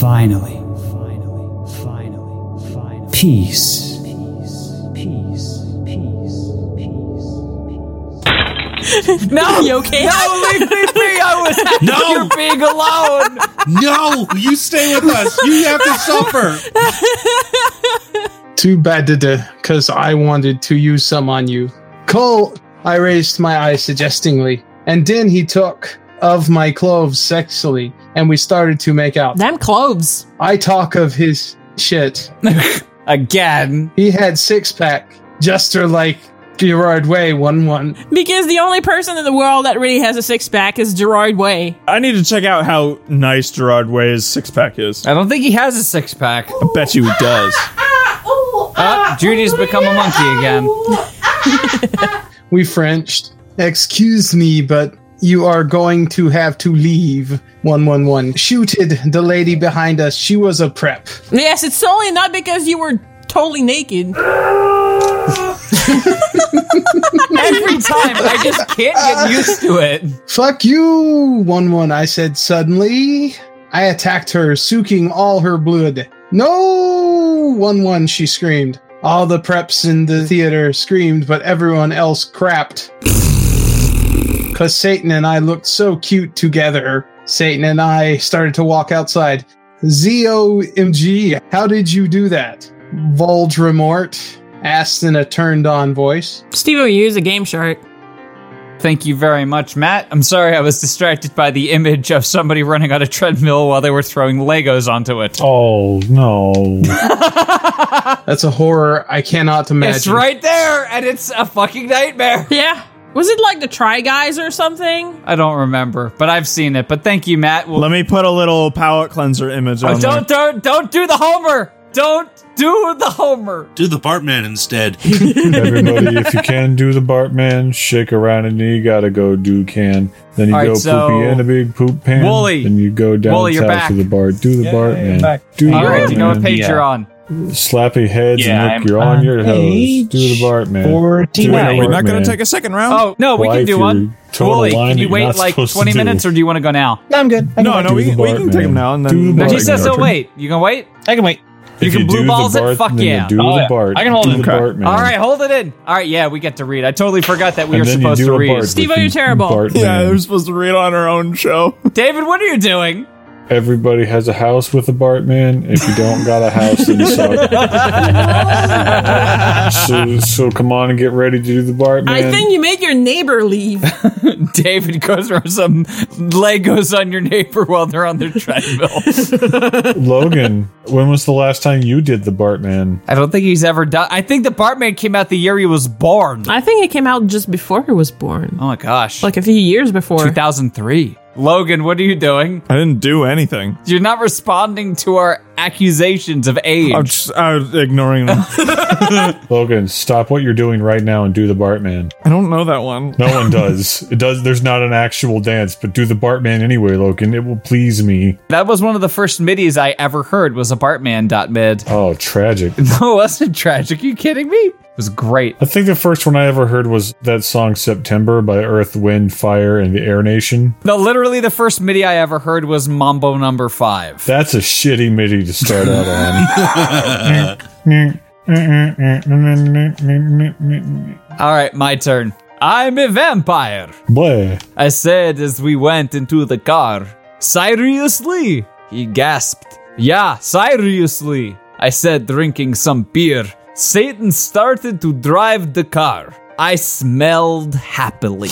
Finally. Finally finally finally Peace. No, you okay? No, leave me be! I was happy No. you're being alone! No, you stay with us. You have to suffer. Too bad, because I wanted to use some on you. Cole, I raised my eyes suggestingly, and then he took of my clothes sexually, and we started to make out. Them clothes. I talk of his shit. Again. He had six pack, just or like Gerard Way, one one. Because the only person in the world that really has a six pack is Gerard Way. I need to check out how nice Gerard Way's six pack is. I don't think he has a six pack. I bet you he does. Ah, oh, Judy's become a monkey again. We Frenched. Excuse me, but you are going to have to leave. 111. Shooted the lady behind us. She was a prep. Yes, it's totally not because you were totally naked. Every time, I just can't get used to it. Fuck you, 1 1, I said suddenly. I attacked her, sucking all her blood. No! 1 1, she screamed. All the preps in the theater screamed, but everyone else crapped. Because Satan and I looked so cute together. Satan and I started to walk outside. ZOMG, how did you do that? Voldemort asked in a turned on voice. Steve, you use a game shark. Thank you very much, Matt. I'm sorry I was distracted by the image of somebody running on a treadmill while they were throwing Legos onto it. Oh no! That's a horror I cannot imagine. It's right there, and it's a fucking nightmare. Yeah. Was it like the Try Guys or something? I don't remember, but I've seen it. But thank you, Matt. We'll- Let me put a little palette cleanser image Oh, on don't don't don't do the Homer. Don't do the Homer. Do the Bartman instead. Everybody, if you can do the Bartman, shake around and you gotta go do can. Then you All right, go so- poopy in a big poop pan. Wooly. Then you go down Wooly, you're south back. to the bar. Do the Bartman. back. Do the All right, do you know what Bartman. page Yeah. you're on? Slappy heads Yeah, and I'm look, you're on on your toes. Do the Bartman. 49. Do We're not going to take a second round? Oh no, we Why, can do one. towing a Wooly, can you wait like 20 minutes, or do you want to go now? No, I'm good. No, no, we, we can take him now and Do then. the She Bartman. says so. Wait, you can wait. I can wait. You If can blue do the balls it? Bart, Fuck then you yeah. Do Oh, the yeah. Bart. I can hold do it. the Okay. Bartman. All right, hold it in. All right, yeah, we get to read. I totally forgot that we And were supposed to read. Stevo, with you're terrible. Bartman. Yeah, we're supposed to read on our own show. David, what are you doing? Everybody has a house with a Bartman. If you don't got a house, then you suck. so, so come on and get ready to do the Bartman. I think you made your neighbor leave. David goes throw some Legos on your neighbor while they're on their treadmill. Logan, when was the last time you did the Bartman? I don't think he's ever done. I think the Bartman came out the year he was born. I think it came out just before he was born. Oh my gosh. Like a few years before. 2003. Logan, what are you doing? I didn't do anything. You're not responding to our accusations of age. I'm just I was ignoring them. Logan, stop what you're doing right now and do the Bartman. I don't know that one. No one does. It does. There's not an actual dance, but do the Bartman anyway, Logan. It will please me. that was one of the first MIDIs I ever heard was a Bartman.mid. Oh, tragic. No, it wasn't tragic. Are you kidding me? It was great. I think the first one I ever heard was that song September by Earth, Wind, Fire, and the Air Nation. No, literally the first MIDI I ever heard was Mambo number five. That's a shitty MIDI to start out on. All right, my turn. I'm a vampire. Bleh. I said as we went into the car. Seriously? He gasped. Yeah, seriously. I said, drinking some beer. Satan started to drive the car. I smelled happily.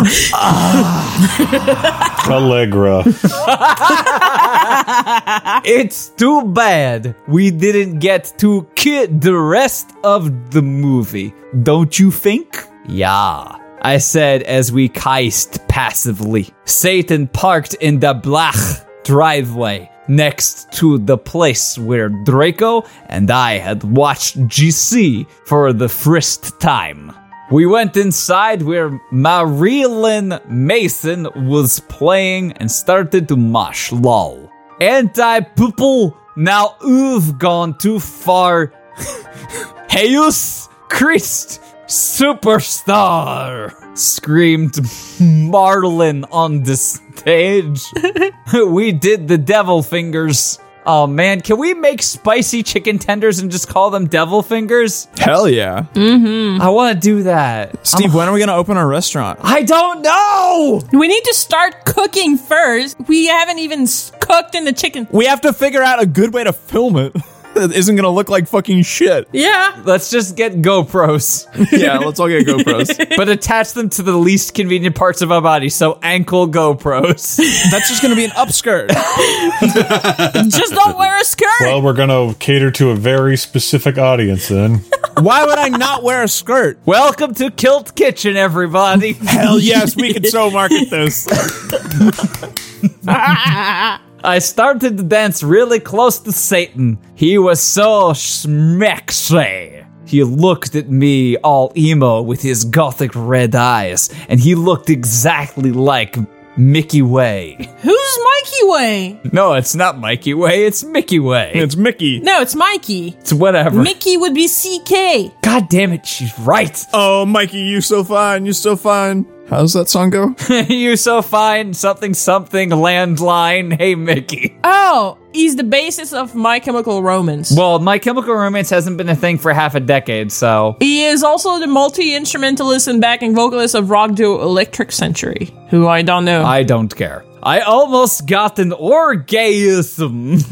Allegra. It's too bad we didn't get to kid the rest of the movie, don't you think? Yeah. I said as we kiced passively. Satan parked in the black driveway next to the place where Draco and I had watched GC for the first time. We went inside where Marilyn Mason was playing and started to mosh lol. Anti people, now you've gone too far. Jesus Christ, superstar! Screamed Marlin on the stage. we did the devil fingers. Oh man, can we make spicy chicken tenders and just call them devil fingers? Hell yeah. Mm-hmm. I want to do that. Steve, when are we going to open our restaurant? I don't know. We need to start cooking first. We haven't even cooked in the chicken. We have to figure out a good way to film it. It isn't going to look like fucking shit. Yeah. Let's just get GoPros. Yeah, let's all get GoPros. but attach them to the least convenient parts of our body. So ankle GoPros. That's just going to be an upskirt. Just don't wear a skirt. Well, we're going to cater to a very specific audience then. Why would I not wear a skirt? Welcome to Kilt Kitchen, everybody. Hell yes, we can so market this. I started to dance really close to Satan. He was so schmexy. He looked at me all emo with his gothic red eyes, and he looked exactly like Mickey Way. Who's Mikey Way? No, it's not Mikey Way, it's Mickey Way. It's Mickey. No, it's Mikey. It's whatever. Mickey would be CK. God damn it, she's right. Oh, Mikey, you're so fine, You're so fine. How does that song go? you so fine, something something, landline. Hey, Mickey. Oh, he's the basis of My Chemical Romance. Well, My Chemical Romance hasn't been a thing for half a decade, so. He is also the multi instrumentalist and backing vocalist of rock duo Electric Century, who I don't know. I don't care. I almost got an orgasm.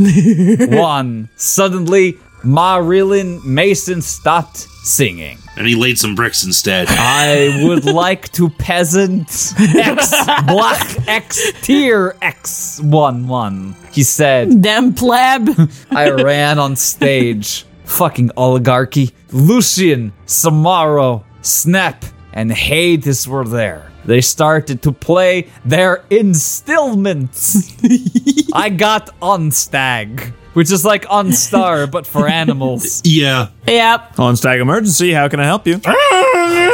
One. Suddenly, Marilyn Mason stopped singing. And he laid some bricks instead. I would like to peasant X black X tier X one one. He said. Damn pleb. I ran on stage. Fucking oligarchy. Lucian, Samaro, Snap, and Hades were there. They started to play their instillments. I got on stag, which is like on star, but for animals. Yeah. yep. On Stag Emergency, how can I help you? Ah!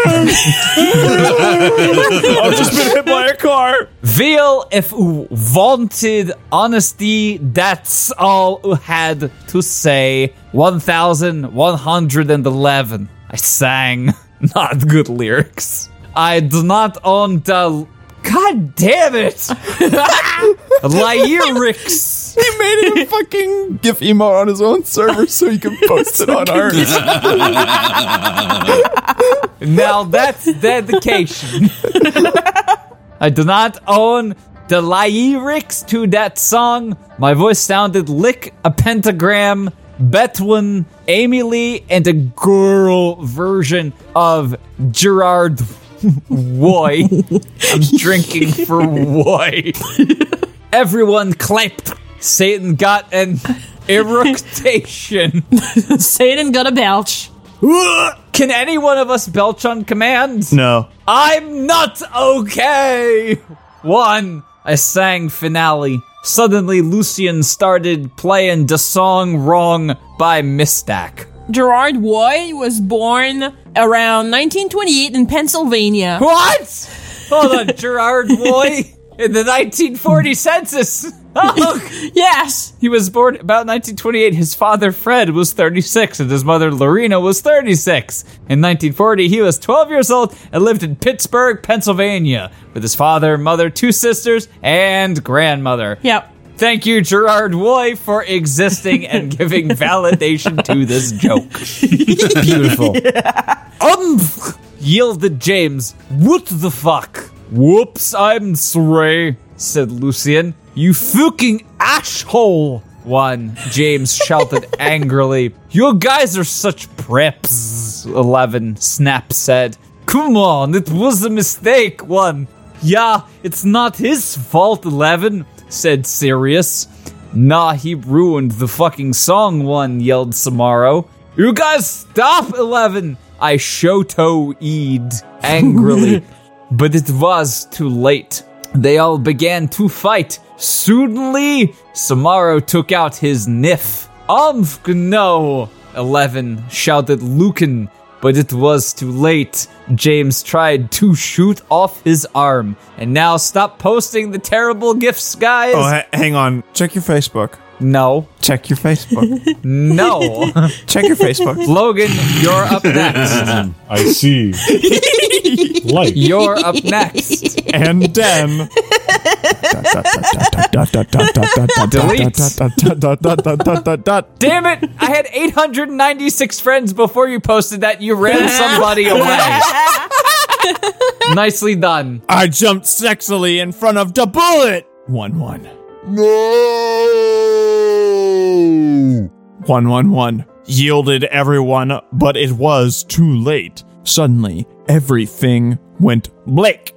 I've just been hit by a car. Veal, if you wanted honesty, that's all you had to say. 1111. I sang. Not good lyrics. I do not own the. God damn it! Lyrics. He made a fucking GIF emote on his own server so he can post it on ours. Now that's dedication. I do not own the lyrics to that song, my voice sounded like a pentagram, Betwin, Amy Lee, and a girl version of Gerard Woy. I'm drinking for Woy. Everyone clapped. Satan got an eructation. Satan got a belch. Can any one of us belch on command? No. I'm not okay. One, I sang finale. Suddenly, Lucian started playing the song wrong by Mistak. Gerard Woy was born around 1928 in Pennsylvania. What? Hold on, Gerard Boy in the 1940 census. Oh, Yes. he was born about 1928. His father, Fred, was 36, and his mother, Lorena, was 36. In 1940, he was 12 years old and lived in Pittsburgh, Pennsylvania, with his father, mother, two sisters, and grandmother. Yep. Thank you, Gerard Woy, for existing and giving validation to this joke. Beautiful. Umph! Yielded James. What the fuck? Whoops, I'm sorry, said Lucian. You fucking asshole! One, James shouted angrily. You guys are such preps. Eleven, Snap said. Come on, it was a mistake. One. Yeah, it's not his fault, Eleven, said Sirius. Nah, he ruined the fucking song, one yelled Samaro. You guys stop, Eleven! I shoto-eed angrily. but it was too late. They all began to fight. Suddenly, Samaro took out his nif. Umf, no! Eleven shouted Lucan, but it was too late. James tried to shoot off his arm. And now stop posting the terrible gifts, guys. Oh, ha- hang on. Check your Facebook. No. Check your Facebook. No. Check your Facebook. Logan, you're up next. I see. like. You're up next. And then. Delete. Damn it! I had 896 friends before you posted that. You ran somebody away. Nicely done. I jumped sexily in front of the bullet. One one. No! One one one. Yielded everyone, but it was too late. Suddenly, everything went blake.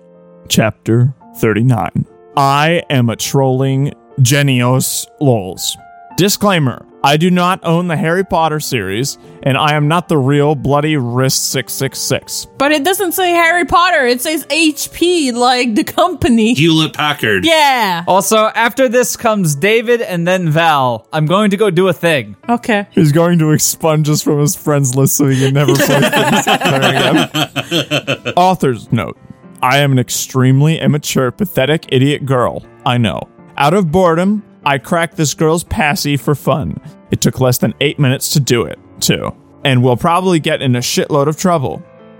Chapter 39. I am a trolling genios lols. Disclaimer I do not own the Harry Potter series, and I am not the real Bloody Wrist 666. But it doesn't say Harry Potter. It says HP, like the company. Hewlett Packard. yeah. Also, after this comes David and then Val. I'm going to go do a thing. Okay. He's going to expunge us from his friends list so he can never play things again. Author's note I am an extremely immature, pathetic idiot girl. I know. Out of boredom, I cracked this girl's passy for fun. It took less than eight minutes to do it, too. And we'll probably get in a shitload of trouble.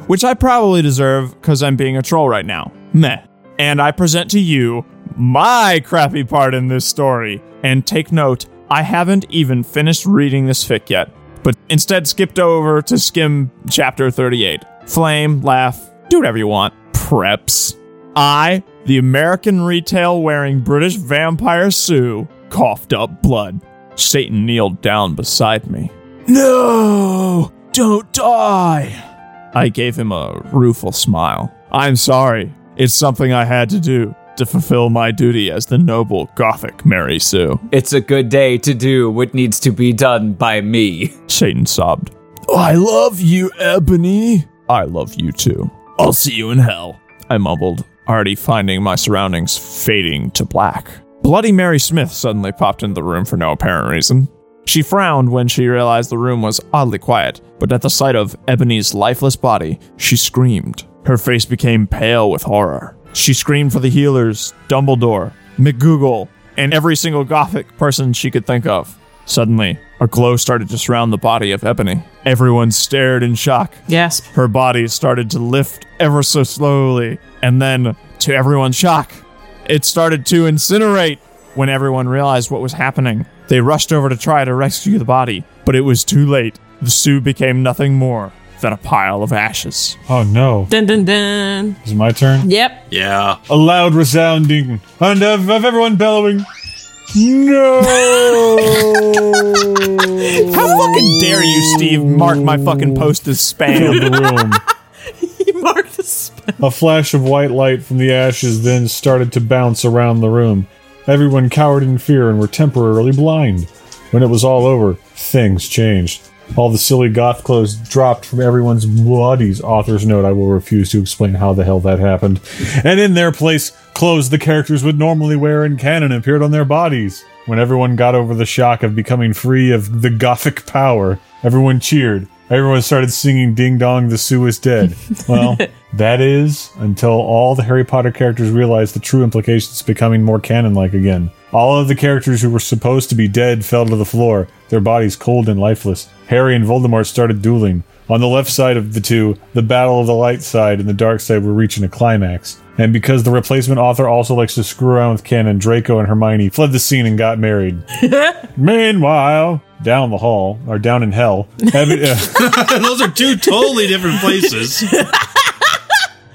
Which I probably deserve because I'm being a troll right now. Meh. And I present to you my crappy part in this story. And take note, I haven't even finished reading this fic yet, but instead skipped over to skim chapter 38. Flame, laugh, do whatever you want. Preps. I, the American retail wearing British vampire Sue, coughed up blood. Satan kneeled down beside me. No! Don't die! I gave him a rueful smile. I'm sorry. It's something I had to do to fulfill my duty as the noble Gothic Mary Sue. It's a good day to do what needs to be done by me. Satan sobbed. I love you, Ebony. I love you too. I'll see you in hell. I mumbled, already finding my surroundings fading to black. Bloody Mary Smith suddenly popped into the room for no apparent reason. She frowned when she realized the room was oddly quiet, but at the sight of Ebony's lifeless body, she screamed. Her face became pale with horror. She screamed for the healers, Dumbledore, McGoogle, and every single gothic person she could think of. Suddenly, a glow started to surround the body of Ebony. Everyone stared in shock. Yes. Her body started to lift ever so slowly, and then, to everyone's shock, it started to incinerate. When everyone realized what was happening, they rushed over to try to rescue the body, but it was too late. The Sue became nothing more than a pile of ashes. Oh no. Dun dun dun. Is it my turn? Yep. Yeah. A loud resounding and of, of everyone bellowing. No! How fucking dare you, Steve, mark my fucking post as spam? the room. He A flash of white light from the ashes then started to bounce around the room. Everyone cowered in fear and were temporarily blind. When it was all over, things changed. All the silly goth clothes dropped from everyone's bodies. Author's note, I will refuse to explain how the hell that happened. And in their place, clothes the characters would normally wear in canon appeared on their bodies. When everyone got over the shock of becoming free of the gothic power, everyone cheered. Everyone started singing Ding Dong, the Sue is dead. Well, that is until all the Harry Potter characters realized the true implications of becoming more canon like again. All of the characters who were supposed to be dead fell to the floor, their bodies cold and lifeless. Harry and Voldemort started dueling. On the left side of the two, the battle of the light side and the dark side were reaching a climax. And because the replacement author also likes to screw around with canon, Draco and Hermione fled the scene and got married. Meanwhile, down the hall, or down in hell, Ebony, uh, Those are two totally different places.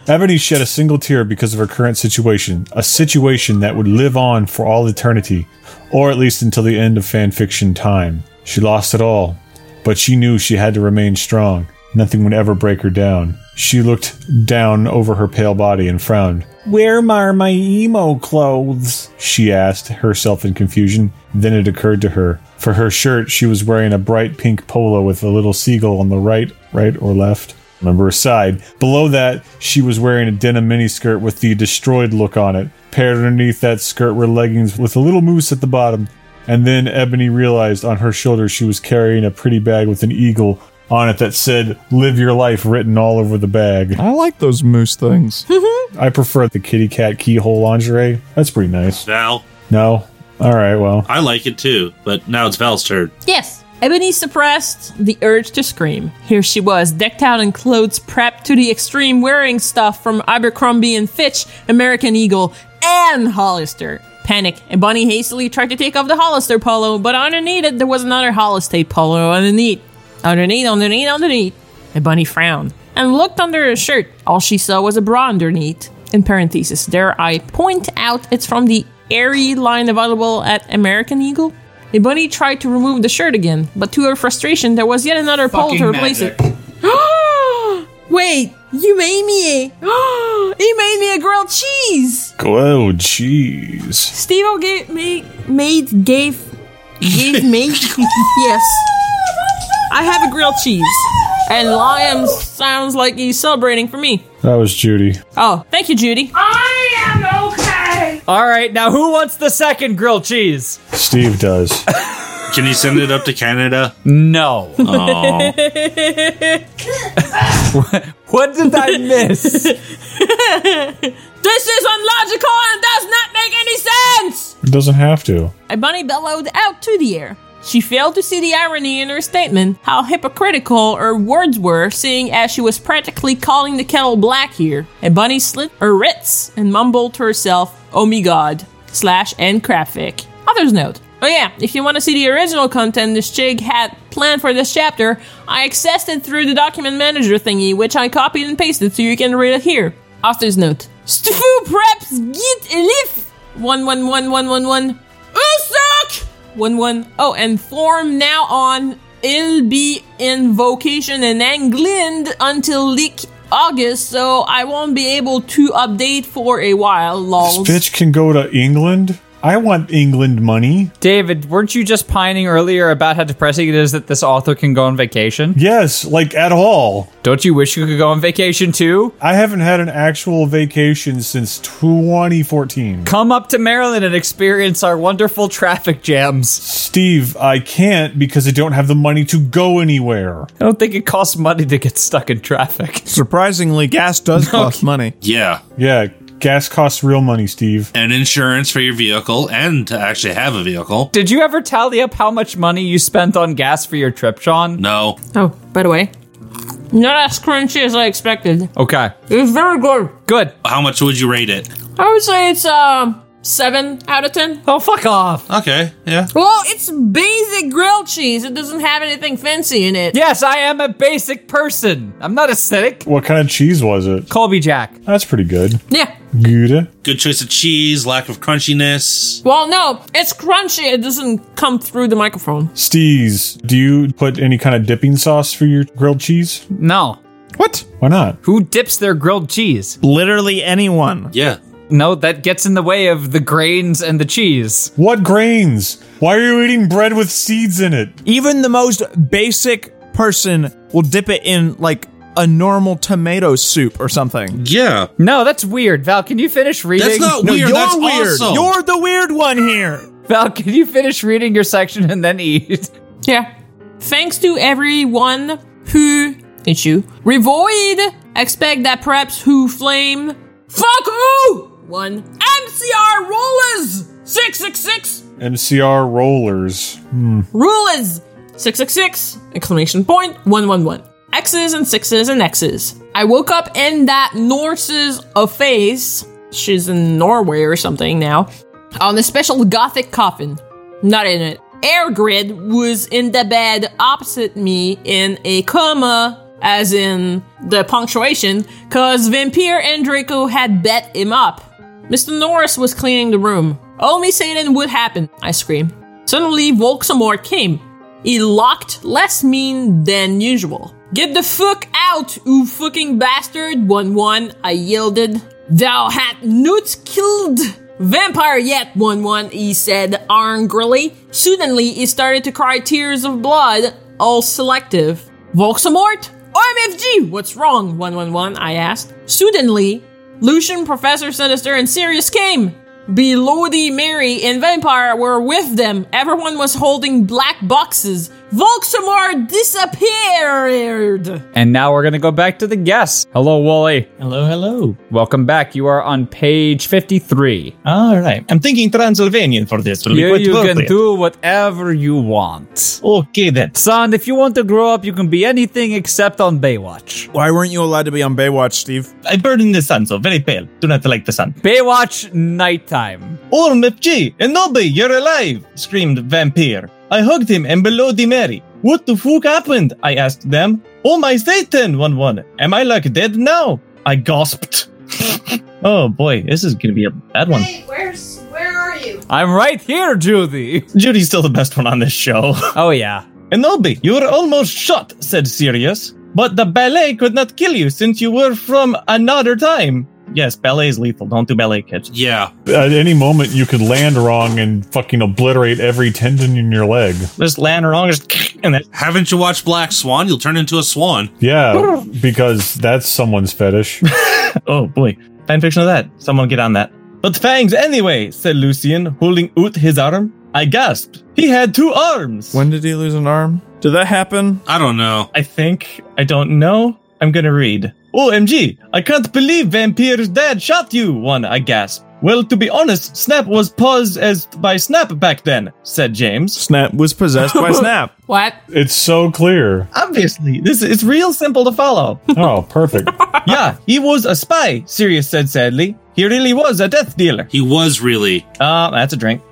Ebony shed a single tear because of her current situation, a situation that would live on for all eternity, or at least until the end of fanfiction time. She lost it all, but she knew she had to remain strong. Nothing would ever break her down. She looked down over her pale body and frowned. Where are my emo clothes? She asked herself in confusion. Then it occurred to her. For her shirt, she was wearing a bright pink polo with a little seagull on the right, right or left. Remember her side. Below that, she was wearing a denim miniskirt with the destroyed look on it. Paired underneath that skirt were leggings with a little moose at the bottom. And then Ebony realized on her shoulder she was carrying a pretty bag with an eagle on it that said "Live Your Life" written all over the bag. I like those moose things. I prefer the kitty cat keyhole lingerie. That's pretty nice. Val, No, all right, well, I like it too, but now it's Val's turn. Yes. Ebony suppressed the urge to scream. Here she was, decked out in clothes prepped to the extreme, wearing stuff from Abercrombie and Fitch, American Eagle, and Hollister. Panic, and Bunny hastily tried to take off the Hollister polo, but underneath it there was another Hollister polo underneath. Underneath, underneath, underneath. And Bunny frowned and looked under her shirt. All she saw was a bra underneath. In parentheses, there I point out it's from the Aerie line available at American Eagle. A bunny tried to remove the shirt again, but to her frustration, there was yet another pole to replace it. Wait, you made me a. you made me a grilled cheese. Grilled cheese. Steve gave me made gave gave me yes. I have a grilled cheese, and Liam sounds like he's celebrating for me. That was Judy. Oh, thank you, Judy. All right, now who wants the second grilled cheese? Steve does. Can you send it up to Canada? No. Oh, What did I miss? This is unlogical and does not make any sense. It doesn't have to. A bunny bellowed out to the air. She failed to see the irony in her statement, how hypocritical her words were, seeing as she was practically calling the kettle black here. And bunny slit her wrists and mumbled to herself, Oh me god, slash and crapfic. Author's note. Oh yeah, if you want to see the original content this jig had planned for this chapter, I accessed it through the document manager thingy, which I copied and pasted so you can read it here. Author's note. Stufu preps git elif! 111111. Usak! 1 1. Oh, and form now on. It'll be in vocation in England until like August, so I won't be able to update for a while, lols. Bitch can go to England. I want England money. David, weren't you just pining earlier about how depressing it is that this author can go on vacation? Yes, like at all. Don't you wish you could go on vacation too? I haven't had an actual vacation since 2014. Come up to Maryland and experience our wonderful traffic jams. Steve, I can't because I don't have the money to go anywhere. I don't think it costs money to get stuck in traffic. Surprisingly, gas does cost money. yeah. Yeah, gas costs real money, Steve. And insurance for your vehicle and to actually have a vehicle. Did you ever tally up how much money you spent on gas for your trip, Sean? No. Oh, by the way, not as crunchy as I expected. Okay. It's very good. Good. How much would you rate it? I would say it's um seven out of ten. Oh, fuck off. Okay, yeah. Well, it's basic grilled cheese. It doesn't have anything fancy in it. Yes, I am a basic person. I'm not acidic. What kind of cheese was it? Colby Jack. That's pretty good. Yeah. Good. Eh? Good choice of cheese, lack of crunchiness. Well, no, it's crunchy. It doesn't come through the microphone. Steez, do you put any kind of dipping sauce for your grilled cheese? No. What? Why not? Who dips their grilled cheese? Literally anyone. Yeah. No, that gets in the way of the grains and the cheese. What grains? Why are you eating bread with seeds in it? Even the most basic person will dip it in like a normal tomato soup or something. Yeah. No, that's weird. Val, can you finish reading? That's not No, weird. you're That's weird. awesome. You're the weird one here. Val, can you finish reading your section and then eat? Yeah. Thanks to everyone who it's you. Revoid. Expect that perhaps who flame. Fuck who? One. MCR rollers. Six six six. MCR rollers. Hmm. Six six. Exclamation. One one one. X's and sixes and X's. I woke up in that Norse's a face. She's in Norway or something now. On a special gothic coffin. Not in it. Airgrid was in the bed opposite me in a coma, as in the punctuation, cause Vampire and Draco had bet him up. Mr. Norris was cleaning the room. Only Satan would happen, I screamed. Suddenly, Volxemort came. He looked less mean than usual. Get the fuck out, you fucking bastard! 1 1, I yielded. Thou had not killed vampire yet, 1 1, he said angrily. Suddenly, he started to cry tears of blood, all selective. Volxemort? OMFG! What's wrong, 111? I asked. Suddenly, Lucian, Professor Sinister, and Sirius came. Belody, Mary, and Vampire were with them. Everyone was holding black boxes. Volxemort disappeared! And now we're gonna go back to the guests. Hello, Wolley. Hello, hello. Welcome back. You are on page 53. All right. I'm thinking Transylvanian for this. Will be Here quite you can do whatever you want. Okay then. Son, if you want to grow up, you can be anything except on Baywatch. Why weren't you allowed to be on Baywatch, Steve? I burn in the sun, so very pale. Do not like the sun. Baywatch nighttime. OMFG, Enoby, you're alive! screamed Vampire. I hugged him and Bloody Mary. What the fuck happened? I asked them. Oh my Satan, 1 1. Am I like dead now? I gasped. oh boy, this is gonna be a bad one. Hey, where's where are you? I'm right here, Judy. Judy's still the best one on this show. Oh, yeah. Enoby, you were almost shot, said Sirius. But the ballet could not kill you since you were from another time. Yes, ballet is lethal. Don't do ballet, kids. Yeah. At any moment, you could land wrong and fucking obliterate every tendon in your leg. Just land wrong, just and that. Haven't you watched Black Swan? You'll turn into a swan. Yeah, because that's someone's fetish. Oh boy, fan fiction of that. Someone get on that. But fangs anyway, said Lucian, holding out his arm. I gasped. He had two arms. When did he lose an arm? Did that happen? I don't know. I think. I don't know. I'm gonna read. OMG, I can't believe Vampire's dad shot you, one, I gasped. Well, to be honest, Snap was paused as by Snap back then, said James. Snap was possessed by Snap. What? It's so clear. Obviously, this it's real simple to follow. Oh, perfect. yeah, he was a spy, Sirius said sadly. He really was a death dealer. He was really. Uh, that's a drink.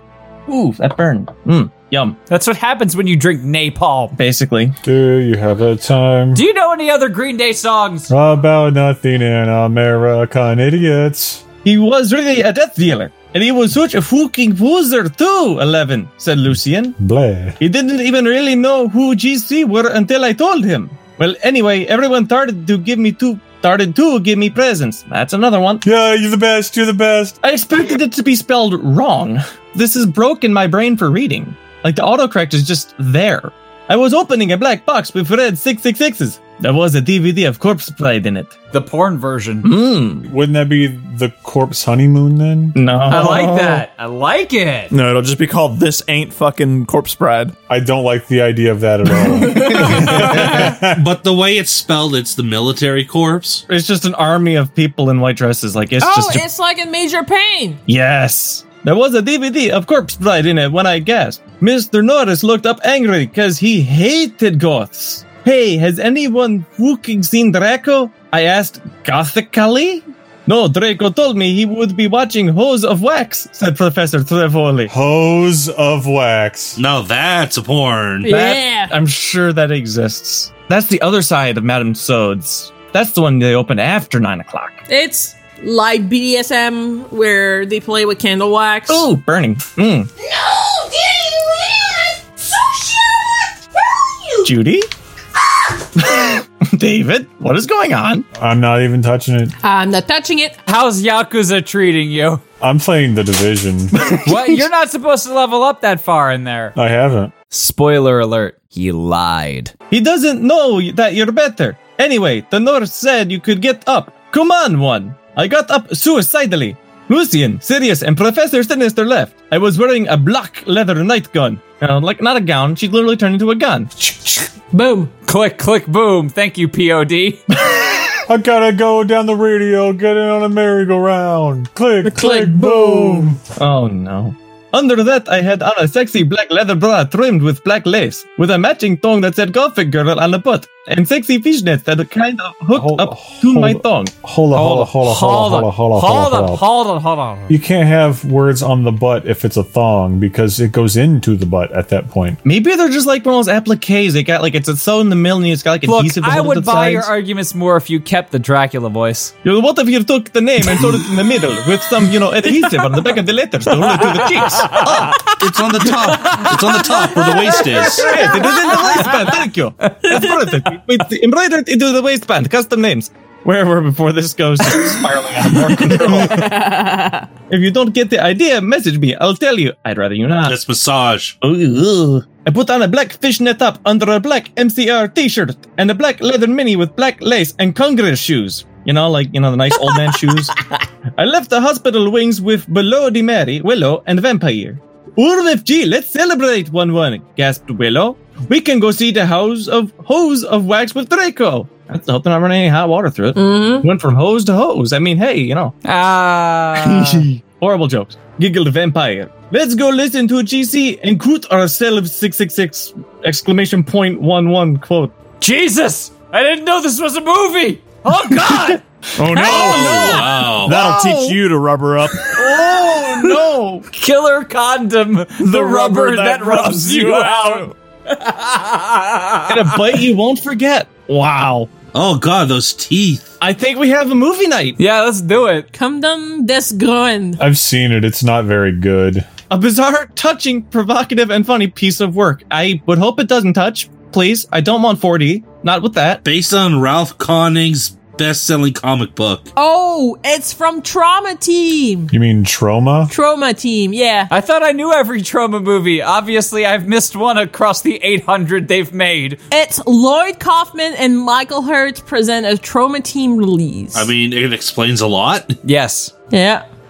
Ooh, that burned. Mmm, yum. That's what happens when you drink napalm. Basically. Do you have a time Do you know any other Green Day songs? about nothing in American idiots? He was really a death dealer. And he was such a fucking poser too, 11, said Lucian. Blah. He didn't even really know who GC were until I told him. Well, anyway, everyone started to give me two, started to give me presents. That's another one. Yeah, you're the best. You're the best. I expected it to be spelled wrong. This is broken my brain for reading. Like the autocorrect is just there. I was opening a black box with red 666s. There was a DVD of Corpse Bride in it. The porn version. Mmm. Wouldn't that be the corpse honeymoon then? No. I like that. I like it. No, it'll just be called This Ain't Fucking Corpse Bride. I don't like the idea of that at all. But the way it's spelled, it's the military corpse. It's just an army of people in white dresses. Like it's oh, just. it's like in Major Payne. yes. There was a DVD of Corpse Bride in it when I gasped. Mr. Norris looked up angry because he hated goths. Hey, has anyone fucking seen Draco? I asked gothically. No, Draco told me he would be watching Hose of Wax, said Professor Trevoli. Hose of Wax. Now that's a porn. Yeah. I'm sure that exists. That's the other side of Madame Sods. That's the one they open after 9 o'clock. It's like BDSM where they play with candle wax. Oh, burning. Mm. No, Danny Land! Socialist! Where are you? Judy? David, what is going on? I'm not even touching it. I'm not touching it. How's Yakuza treating you? I'm playing the division. what? You're not supposed to level up that far in there. I haven't. Spoiler alert. He lied. He doesn't know that you're better. Anyway, the nurse said you could get up. Come on, one. I got up suicidally. Lucian, Sirius, and Professor Sinister left. I was wearing a black leather night gun. Uh, like, not a gown, she literally turned into a gun. Boom. Click, click, boom. Thank you, POD. I gotta go down the radio, get in on a merry-go-round. Click, click, click, boom. Oh no. Under that, I had on a sexy black leather bra trimmed with black lace, with a matching thong that said Gothic Girl on the butt, and sexy fishnets that kind of hooked Hold- up to my thong. Hold on, hold on, hold on, hold on, hold on, hold on, hold on. You can't have words on the butt if it's a thong because it goes into the butt at that point. Maybe they're just like one of those appliques. They got like it's a sew in the middle and it's got like Look, adhesive. I would the buy sides. your arguments more if you kept the Dracula voice. You know, what if you took the name and sewed it in the middle with some, you know, adhesive on the back of the letters to hold it to the cheeks? Oh, It's on the top. It's on the top where the waist is. yes, it is in the waistband. Thank you. That's perfect. It's embroidered into the waistband. Custom names. Where were before this goes spiraling out of more control? if you don't get the idea, message me. I'll tell you. I'd rather you not. That's massage. Ooh. I put on a black fishnet top under a black MCR t-shirt and a black leather mini with black lace and Congress shoes. You know, like, you know, the nice old man shoes. I left the hospital wings with Below Di Mary, Willow, and Vampire. Urvfg, let's celebrate one one, gasped Willow. We can go see the house of hose of wax with Draco. That's hope they're not running any hot water through it. Went from hose to hose. I mean, hey, you know. Ah. Horrible jokes. Giggled vampire. Let's go listen to GC and coot ourselves 666 exclamation point one one quote. Jesus! I didn't know this was a movie! Oh, God! Oh no! Wow. That'll teach you to rubber up. Oh no! Killer condom, the, rubber, that, rubs you out. and a bite you won't forget. Wow. Oh god, those teeth. I think we have a movie night. Yeah, let's do it. Kondom des Grauens. I've seen it. It's not very good. A bizarre, touching, provocative, and funny piece of work. I would hope it doesn't touch. Please, I don't want 4D. Not with that. Based on Ralf König's best-selling comic book. Oh, it's from Troma Team. You mean trauma? Troma Team, yeah. I thought I knew every Troma movie. Obviously, I've missed one across the 800 they've made. It's Lloyd Kaufman and Michael Herz present a Troma Team release. I mean, it explains a lot. Yes. yeah.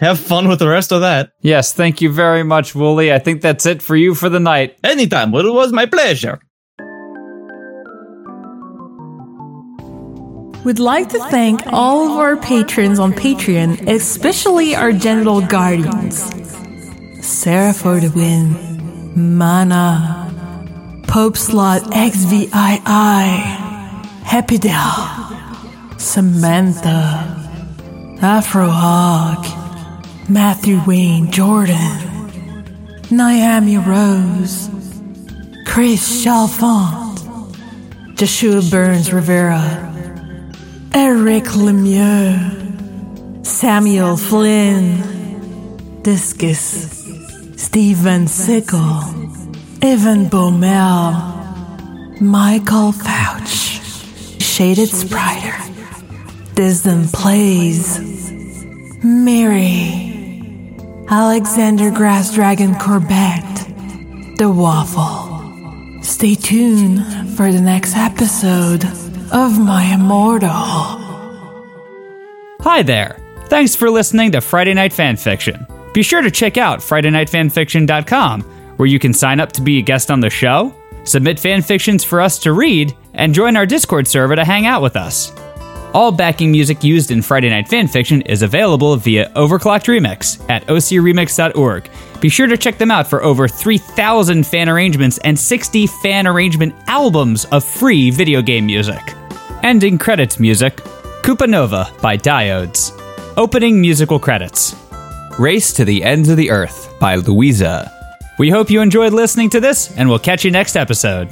Have fun with the rest of that. yes, thank you very much, Wolley. I think that's it for you for the night. Anytime, well, it was my pleasure. We'd like to thank all of our patrons on Patreon, especially our genital guardians. Sarah for the win, Mana, Pope Slot XVII, Happy Dell, Samantha, Afro Hawk, Matthew Wayne Jordan, Naomi Rose, Chris Chalfont, Joshua Burns Rivera, Eric Lemieux, Samuel Flynn, Discus, Stephen Sickle, Evan Baumel, Michael Fouch, Shaded Spriter, Disney Plays, Mary, Alexander Grass Dragon Corbett, The Waffle. Stay tuned for the next episode of My Immortal. Hi there. Thanks for listening to Friday Night Fanfiction. Be sure to check out FridayNightFanfiction.com, where you can sign up to be a guest on the show, submit fanfictions for us to read, and join our Discord server to hang out with us. All backing music used in Friday Night Fanfiction is available via Overclocked Remix at ocremix.org. Be sure to check them out for over 3,000 fan arrangements and 60 fan arrangement albums of free video game music. Ending credits music Koopa Nova by Diodes. Opening musical credits Race to the Ends of the Earth by Louisa. We hope you enjoyed listening to this, and we'll catch you next episode.